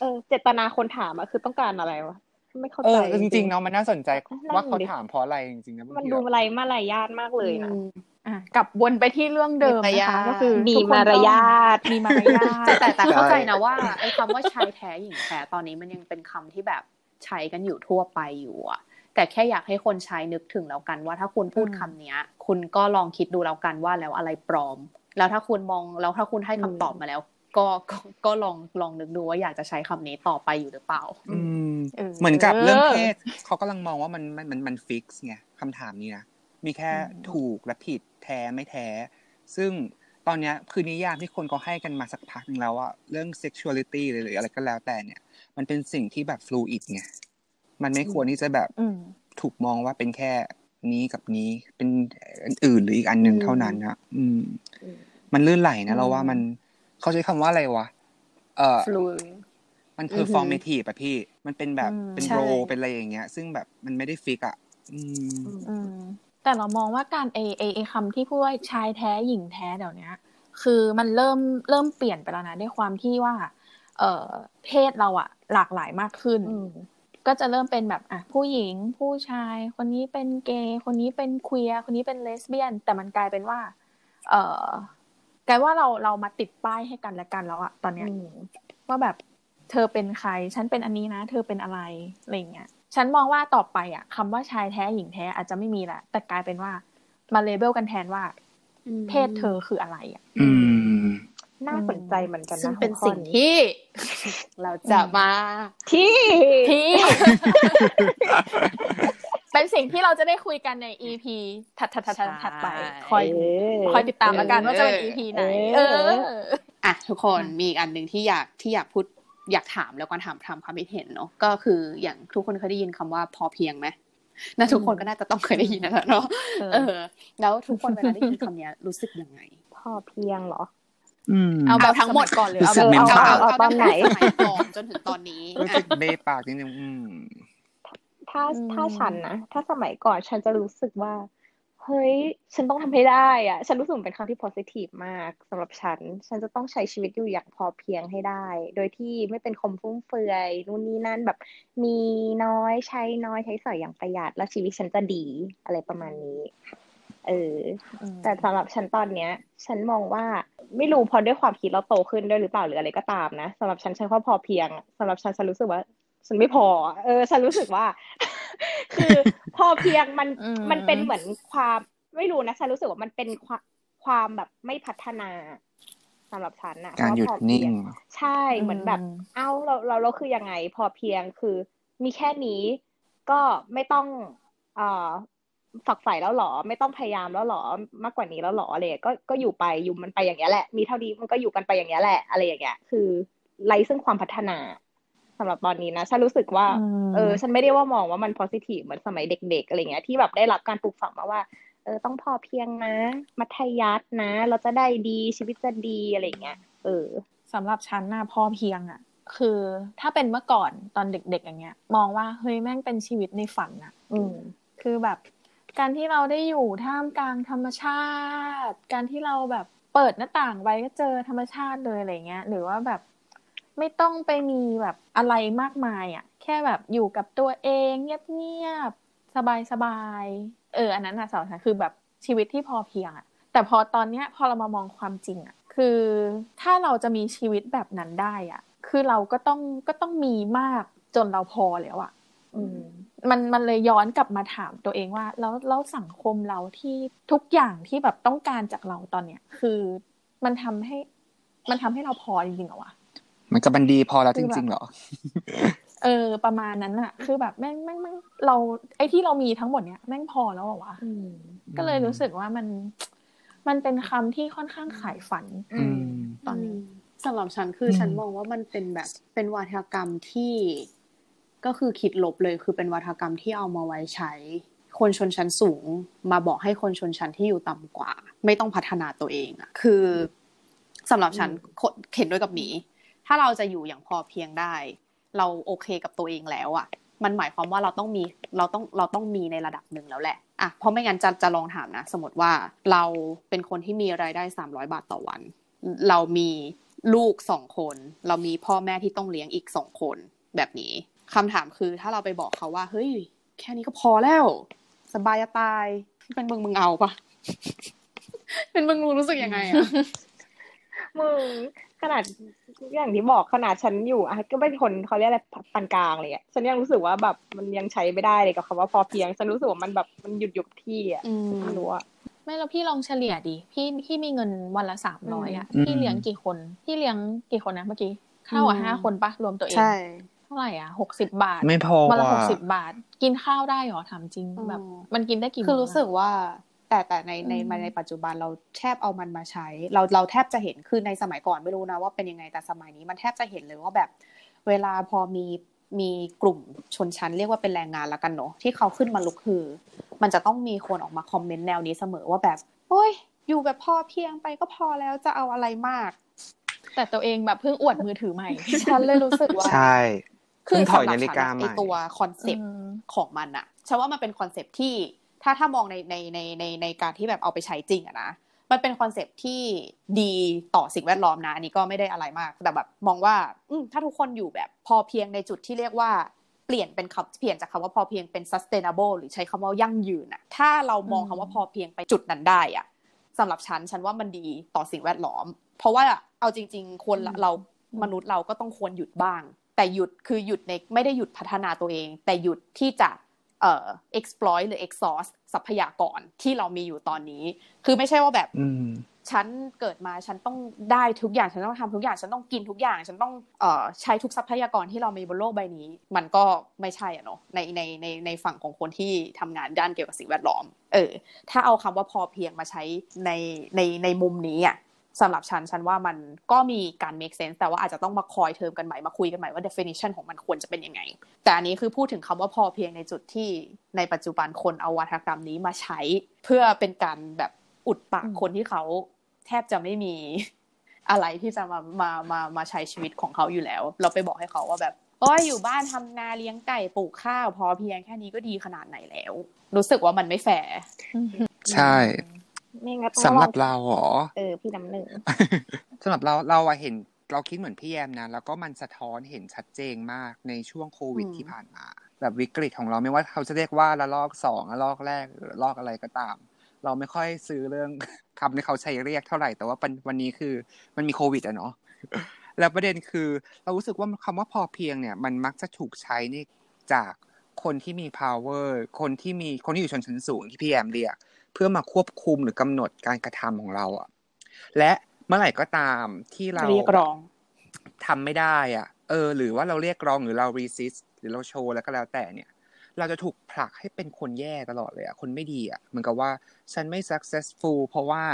เออ เจตนาคนถามอะคือต้องการอะไรวะไม่เข้าเอใจอจริงๆเนาะมันน่าสนใจนั่นว่าเขาดิถามเพราะอะไรจริงๆนะบางมันทีดูแบบอะไรมารยาทมากเลยนะอืมอะกลับวนไปที่เรื่องเดิมมีมารนะยาคะทก็คือมีทุกคนมารยาทต้องมีมารยาทแต่แต่แต่เข้าใจนะว่าไอ้คำว่าชายแท้หญิงแท้ตอนนี้มันยังเป็นคำที่แบบใช้กันอยู่ทั่วไปอยู่อะ แต่แค่อยากให้คนใช้นึกถึงแล้วกันว่าถ้าคุณพูดอืมคำเนี้ย คุณก็ลองคิดดูแล้วกันว่าแล้วอะไรปลอม แล้วถ้าคุณมองแล้วถ้าคุณให้คำตอบมาแล้วก็ก็ก็ลองลองนึกดูว่าอยากจะใช้คำนี้ต่อไปอยู่หรือเปล่า อืมเออเหมือนกับเรื่องเพศเขากำลังมองว่ามันมันมันมันฟิกซ์ไงคำถามนี้นะมีแค่อืมถูกและผิดแท้ไม่แท้ ซึ่งตอนเนี้ยคือนิยามที่คนก็ให้กันมาสักพักหนึงแล้วอะเรื่อง sexuality หรืออะไรก็แล้วแต่เนี่ย มันเป็นสิ่งที่แบบ fluid ไง มันไม่ควรที่จะแบบอืมถูกมองว่าเป็นแค่นี้กับนี้ เป็นอันอื่นหรืออีกอันหนึ่งอืมเท่านั้นนะอืมอืม มันลื่นไหลนะอืมเราว่ามันเขาใช้คำว่าอะไรวะ เออ fluid มันอือหือ performative อะพี่ มันเป็นแบบอืมเป็นใช่โรเป็นอะไรอย่างเงี้ย ซึ่งแบบมันไม่ได้ฟิกอะอืมอืมแต่เรามองว่าการเอเอเอคำที่พูดว่าชายแท้หญิงแท้เดี๋ยวนี้คือมันเริ่มเริ่มเปลี่ยนไปแล้วนะด้วยความที่ว่า เอ่อเพศเราอะหลากหลายมากขึ้นอืม ก็จะเริ่มเป็นแบบอะผู้หญิงผู้ชาย คนนี้เป็นเกย์คนนี้เป็นควียร์คนนี้เป็นเลสเบี้ยน แต่มันกลายเป็นว่า เอ่อกลายว่าเราเรามาติดป้ายให้กันและกันแล้วอะตอนเนี้ยอืมว่าแบบเธอเป็นใคร ฉันเป็นอันนี้นะ เธอเป็นอะไรอะไรอย่างเงี้ยฉันมองว่าต่อไปอะคำว่าชายแท้หญิงแท้อาจจะไม่มีละแต่กลายเป็นว่ามาเลเบลกันแทนว่า เพศเธอคืออะไรอะ อืม น่าสนใจเหมือนกันนะซึ่งเป็นหัวข้อสิ่งที่ เราจะมาที่ที่เป็นสิ่งที่เราจะได้คุยกันใน EP ถัดถัดถัดถัดถัดไป คอยเออคอยติดตามแล้วกันว่าจะเป็น EP ไหนเอเออออะทุกคนมีอีกอันหนึ่งที่อยากที่อยากพูดอยากถามแล้วก็ถามถามความคิดเห็นเนาะก็คืออย่างทุกคนเคยได้ยินคำว่าพอเพียงไหมน่าทุกคนก็น่าจะต้องเคยได้ยินนะเนาะเออเออแล้วทุกคนเวลาได้ยินคำเนี้ยรู้สึกยังไง พอเพียงเหรออืม เอาแบบเอาทั้งหมดสยก่อนเลยรู้เอาสึแบกบเหม็นเอาปากเอาเอาตอนไหนตั้งแต่สมัยก่อนจนถึงตอนนี้รู้สึกเบปากนิดนึงอืมถ้ถ้าอืมถ้าฉันนะถ้าสมัยก่อนฉันจะรู้สึกว่า เฮ้ย ฉันต้องทำให้ได้อะฉันรู้สึกมันเป็นคำที่ positive มากสำหรับฉัน ฉันจะต้องใช้ชีวิตอยู่อย่างพอเพียงให้ได้ โดยที่ไม่เป็นคมฟุ่มเฟือยนู่นนี่นั่นแบบ มีน้อยใช้น้อยใช้สอยอย่างประหยัด แล้วชีวิตฉันจะดีอะไรประมาณนี้ เอออืมแต่สำหรับฉันตอนเนี้ย ฉันมองว่าไม่รู้เพอด้วยความคิดเราโตขึ้นด้วยหรือเปล่าหรืออะไรก็ตามนะสำหรับฉันฉันว่าพอเพียงอะสำหรับฉันฉันรู้สึกว่า ฉันไม่พออะเออ ฉันรู้สึกว่า คือพอเพียงมันอืมมันเป็นเหมือนความไม่รู้นะฉันรู้สึกว่ามันเป็นความความแบบไม่พัฒนาสำหรับฉันนะการหยุดเพะว่พอนิ่งเพียใช่เหมือนแบบ เอ้าเราเราเราคือยังไง พอเพียงคือมีแค่นี้ก็ไม่ต้องเอ่อ ฝักใฝ่แล้วหรอ ไม่ต้องพยายามแล้วหรอมากกว่านี้แล้วหรออะไรอย่างเงี้ยก็ก็อยู่ไปอยู่มันไปอย่างเงี้ยแหละมีเท่านี้มันก็อยู่กันไปอย่างเงี้ยแหละอะไรอย่างเงี้ยคือไร้ซึ่งความพัฒนาสำหรับตอนนี้นะฉันรู้สึกว่าอืมเออ ฉันไม่ได้ว่ามองว่ามัน positive เหมือนสมัยเด็ก ๆอะไรเงี้ยที่แบบได้รับการปลูกฝังมาว่าเออต้องพอเพียงนะ มัธยัสถ์นะ เราจะได้ดีชีวิตจะดีอะไรเงี้ยเออสำหรับฉันน่ะพอเพียงอะ คือถ้าเป็นเมื่อก่อนตอนเด็กๆอย่างเงี้ย มองว่าเฮ้ยแม่งเป็นชีวิตในฝันอะ อืมคือแบบ การที่เราได้อยู่ท่ามกลางธรรมชาติ การที่เราแบบเปิดหน้าต่างไว้ก็เจอธรรมชาติเลยอะไรเงี้ย หรือว่าแบบไม่ต้องไปมีแบบอะไรมากมายอะ แค่แบบอยู่กับตัวเองเงียบๆสบายๆเออ อันนั้นอะสำหรับฉันคือแบบชีวิตที่พอเพียงอะ แต่พอตอนเนี้ยพอเรามามองความจริงอะ คือถ้าเราจะมีชีวิตแบบนั้นได้อะ คือเราก็ต้องก็ต้องมีมากจนเราพอแล้วอะ อืม มันมันเลยย้อนกลับมาถามตัวเองว่า แล้วแล้วสังคมเราที่ทุกอย่างที่แบบต้องการจากเราตอนเนี้ย คือมันทำให้ มันทำให้เราพอจริงๆเหรอวะมันก็บันดีพอแล้วคืจอแบบริงๆเหรอเออ ประมาณนั้นอะคือแบบแม่งแม่งแม่งเรา ไอ้ที่เรามีทั้งหมดเนี้ยแม่งพอแล้วเหรอวะอืมก็เลยรู้สึกว่ามันมันเป็นคำที่ค่อนข้างขายฝัน อืมตอนนี้สำหรับฉันคืออมฉันมองว่ามันเป็นแบบเป็นวัฒกรรมที่ ก็คือคิดลบเลยคือเป็นวัฒกรรมที่เอามาไว้ใช้ คนชนชั้นสูง มาบอกให้คนชนชั้นที่อยู่ต่ำกว่า ไม่ต้องพัฒนาตัวเองอะคือสำหรับฉันคนเห็นด้วยกับหมีถ้าเราจะอยู่อย่างพอเพียงได้ เราโอเคกับตัวเองแล้วอะมันหมายความว่าเราต้องมีเราต้องเราต้องมีในระดับหนึ่งแล้วแหละอะเพราะไม่งั้นจะจะลองถามนะ สมมติว่าเราเป็นคนที่มีรายได้สามร้อยบาทต่อวัน เรามีลูกสองคน เรามีพ่อแม่ที่ต้องเลี้ยงอีกสองคนแบบนี้ คำถามคือถ้าเราไปบอกเขาว่า เฮ้ย แค่นี้ก็พอแล้ว สบายจะตายเป็นมึงมึงเอาปะเป็นมึงมึงรู้สึกยังไงอะมึงขนาดอย่างที่บอกขนาดฉันอยู่อะก็เป็นคนเขาเรียกอะไรปานกลางเลยอะฉันยังรู้สึกว่าแบบมันยังใช้ไม่ได้เลยกับคำว่าพอเพียง ฉันรู้สึกว่ามันแบบมันหยุดอยู่กับที่อะอืมไม่รู้อะไม่แล้วพี่ลองเฉลี่ยดิ พี่พี่มีเงินวันละสามร้อยอะอืมพี่เลี้ยงกี่คน พี่เลี้ยงกี่คนนะเมื่อกี้ข้าวอะอืมห้าคนปะรวมตัวเองใช่ เท่าไหร่อะหกสิบบาท ไม่พอวันละหว่ะกสิบบาท กินข้าวได้เหรอถามจริงอืมแบบ มันกินได้กี่คือมื้รู้สึกว่า แต่แต่ในในอืมในปัจจุบันเราแทบเอามันมาใช้ เราเราแทบจะเห็นคือในสมัยก่อนไม่รู้นะว่าเป็นยังไงแต่สมัยนี้มันแทบจะเห็นเลยว่าแบบ เวลาพอมีมีกลุ่มชนชั้นเรียกว่าเป็นแรงงานละกันเนาะที่เขาขึ้นมาลุกคือ มันจะต้องมีคนออกมาคอมเมนต์แนวนี้เสมอว่าแบบโอ้ยอยู่แบบพอเพียงไปก็พอแล้วจะเอาอะไรมาก แต่ตัวเองแบบเพิ่งอวดมือถือใหม่ ฉันเลยรู้สึกว่า ใช่ คือเพิ่งถอยสำหรับนาฬิกาฉันอะใหม่ไอตัวคอนเซปต์อืมของมันอะฉันว่ามันเป็นคอนเซปต์ที่ถ้าถ้ามองในในในในในการที่แบบเอาไปใช้จริงอะนะมันเป็นคอนเซปต์ที่ดีต่อสิ่งแวดล้อมนะอันนี้ก็ไม่ได้อะไรมาก แต่แบบมองว่าอืมถ้าทุกคนอยู่แบบพอเพียงในจุดที่เรียกว่าเปลี่ยนเป็นคำเปลี่ยนจากคำว่าพอเพียงเป็น sustainable หรือใช้คำว่ายั่งยืนอะถ้าเรามองคำว่าพอเพียงไปจุดนั้นได้อะสำหรับฉันฉันว่ามันดีต่อสิ่งแวดล้อม เพราะว่าเอาจริง ๆ คนละเรามนุษย์เราก็ต้องควรหยุดบ้าง แต่หยุดคือหยุดในไม่ได้หยุดพัฒนาตัวเอง แต่หยุดที่จะเอ่อ exploit หรือ exhaust ทรัพยากรที่เรามีอยู่ตอนนี้ คือไม่ใช่ว่าแบบอืมฉันเกิดมาฉันต้องได้ทุกอย่างฉันต้องทำทุกอย่างฉันต้องกินทุกอย่าง ฉันต้องเอ่อใช้ทุกทรัพยากรที่เรามีบนโลกใบนี้ มันก็ไม่ใช่อะเนาะในในในในฝั่งของคนที่ทำงานด้านเกี่ยวกับสิ่งแวดล้อม เออ ถ้าเอาคำว่าพอเพียงมาใช้ในในในมุมนี้อะ สำหรับฉันฉันว่ามันก็มีการ make sense แต่ว่าอาจจะต้องมาคอยเทอมกันใหม่มาคุยกันใหม่ว่า definition ของมันควรจะเป็นยังไง แต่อันนี้คือพูดถึงคำว่าพอเพียงในจุดที่ในปัจจุบันคนเอาวัฒกรรมนี้มาใช้ เพื่อเป็นการแบบอุดปากอืมคนที่เขาแทบจะไม่มีอะไรที่จะมามามามาใช้ชีวิตของเขาอยู่แล้ว เราไปบอกให้เขาว่าแบบโอ้ยอยู่บ้านทำนาเลี้ยงไก่ปลูกข้าว พอเพียงแค่นี้ก็ดีขนาดไหนแล้ว รู้สึกว่ามันไม่แฟร์ใช่ ไม่งั้นต้องสำหรับลองเราเหรอเออพี่น้ำหนึ่งสำหรับเราเราอะเห็นเราคิดเหมือนพี่แยมนะแล้วก็มันสะท้อนเห็นชัดเจนมากในช่วงโควิดอืมที่ผ่านมา แบบวิกฤตของเราไม่ว่าเขาจะเรียกว่าระลอกสองระลอกแรกหรือระลอกอะไรก็ตาม เราไม่ค่อยซื้อเรื่องคำที่เขาใช้เรียกเท่าไหร่แต่ว่าปันวันนี้คือมันมีโควิดอะเนาะแล้วประเด็นคือ เรารู้สึกว่าคำว่าพอเพียงเนี่ย มันมักจะถูกใช้นี่จากคนที่มี power คนที่มีคนที่อยู่ชนชั้นสูงที่พี่แอมเรียก เพื่อมาควบคุมหรือกำหนดการกระทำของเราอะและเมื่อไหร่ก็ตามที่เราเรียกร้องทำไม่ได้อะ เออ หรือว่าเราเรียกร้องหรือเรา resist หรือเราโชว์แล้วก็แล้วแต่เนี่ย เราจะถูกผลักให้เป็นคนแย่ตลอดเลยอะคนไม่ดีอะเหมือนกับว่าฉันไม่ successful เพราะว่า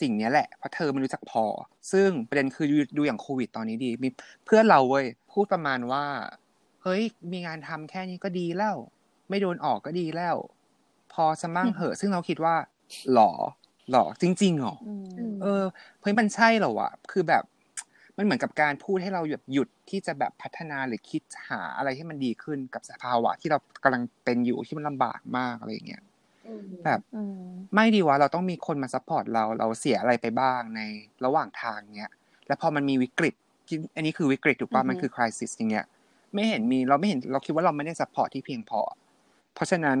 สิ่งเนี้ยแหละเพราะเธอไม่รู้จักพอ ซึ่งประเด็นคือดูดูอย่างโควิดตอนนี้ดี มีเพื่อนเราเว้ยพูดประมาณว่า เฮ้ย มีงานทำแค่นี้ก็ดีแล้ว ไม่โดนออกก็ดีแล้ว พอซะมั่งเหอะ ซึ่งเราคิดว่าหรอหรอจริงๆหรอเออเฮ้ยมันใช่เหรอวะคือแบบมันเหมือนกับการพูดให้เราหยุดหยุดที่จะแบบพัฒนาหรือคิดหาอะไรที่มันดีขึ้นกับสภาวะ ที่เรากำลังเป็นอยู่ที่มันลำบากมากอะไรอย่างเงี้ยแบบอืมไม่ดีวะเราต้องมีคนมา support เราเราเสียอะไรไปบ้างในระหว่างทางเนี้ยแล้วพอมันมีวิกฤตที่อันนี้คือวิกฤตถูกป่ะอือฮึมันคือ crisis อย่างเงี้ย ไม่เห็นมีเราไม่เห็นเราคิดว่าเราไม่ได้ support ที่เพียงพอ เพราะฉะนั้น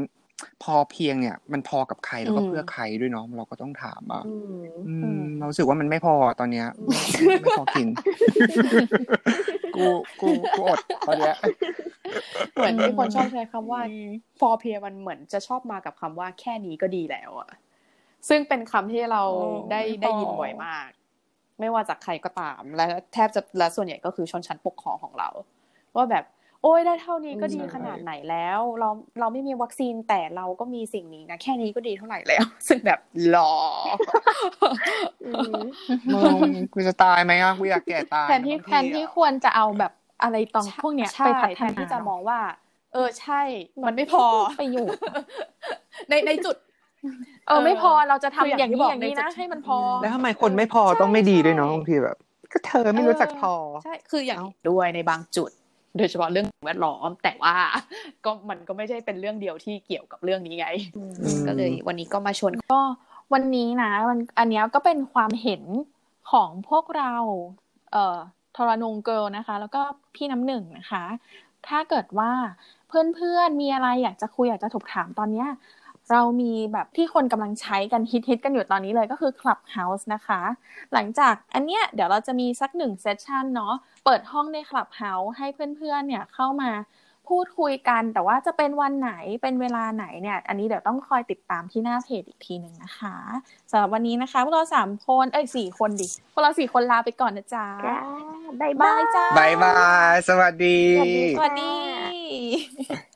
พอเพียงเนี่ย มันพอกับใครแล้วก็เพื่อใครด้วยเนาะเราก็ต้องถามอะอืมเรารู้สึกว่ามันไม่พอตอนเนี้ย ไม่พอกิน กูกูกูอดตอนเนี้ยเหมือนที่คนชอบใช้คำว่า for peer มันเหมือนจะชอบมากับคำว่าแค่นี้ก็ดีแล้วอะซึ่งเป็นคำที่เราโอ้ได้ไม่พอได้ยินบ่อยมาก ไม่ว่าจากใครก็ตาม และแทบจะและส่วนใหญ่ก็คือชนชั้นปกครองของเรา ว่าแบบโอ้ยได้เท่านี้ก็ดีใช่ขนาดไหนแล้ว เราเราไม่มีวัคซีนแต่เราก็มีสิ่งนี้นะแค่นี้ก็ดีเท่าไหร่แล้ว ซึ่งแบบหรอมึงกูจะตายไหมอะกูอยากแก่ตายแทนที่บางแทนที่ควรจะเอาแบบอะไรตองพวกเนี้ยใช่ไปพัฒแทนนาที่จะมองว่า เออใช่ มันไม่พอประโยชน์ในในจุด เออไม่พอเราจะทำคือออย่างย่างที่นี้บอกอย่างนี้ในนะจุดให้มันพอ แล้วทำไมคนไม่พอต้องไม่ดีด้วยเนาะบางทีแบบ ก็เธอไม่รู้จักพอใช่คืออย่างด้วยในบางจุด โดยเฉพาะเรื่องแวดล้อม แต่ว่าก็มันก็ไม่ใช่เป็นเรื่องเดียวที่เกี่ยวกับเรื่องนี้ไงอืมก็เลยวันนี้ก็มาชวนก็วันนี้นะมันอันเนี้ยก็เป็นความเห็นของพวกเรา เอ่อทรนงเกิลนะคะ แล้วก็พี่น้ำหนึ่งนะคะ ถ้าเกิดว่าเพื่อนๆมีอะไรอยากจะคุยอยากจะถกถามตอนเนี้ย เรามีแบบที่คนกำลังใช้กันฮิตๆกันอยู่ตอนนี้เลยก็คือ Clubhouse นะคะ หลังจากอันเนี้ยเดี๋ยวเราจะมีสักหนึ่งเซสชันเนาะเปิดห้องใน Clubhouse ให้เพื่อนๆเนี่ยเข้ามาพูดคุยกัน แต่ว่าจะเป็นวันไหนเป็นเวลาไหนเนี่ย อันนี้เดี๋ยวต้องคอยติดตามที่หน้าเพจอีกทีหนึ่งนะคะสำหรับวันนี้นะคะพวกเราสามคนเอ้ยสี่คนดิพวกเราสี่คนลาไปก่อนนะจ๊ะจ้าบายบาบายยจ้าบายบายสวัสดี สวัสดีสวัสดี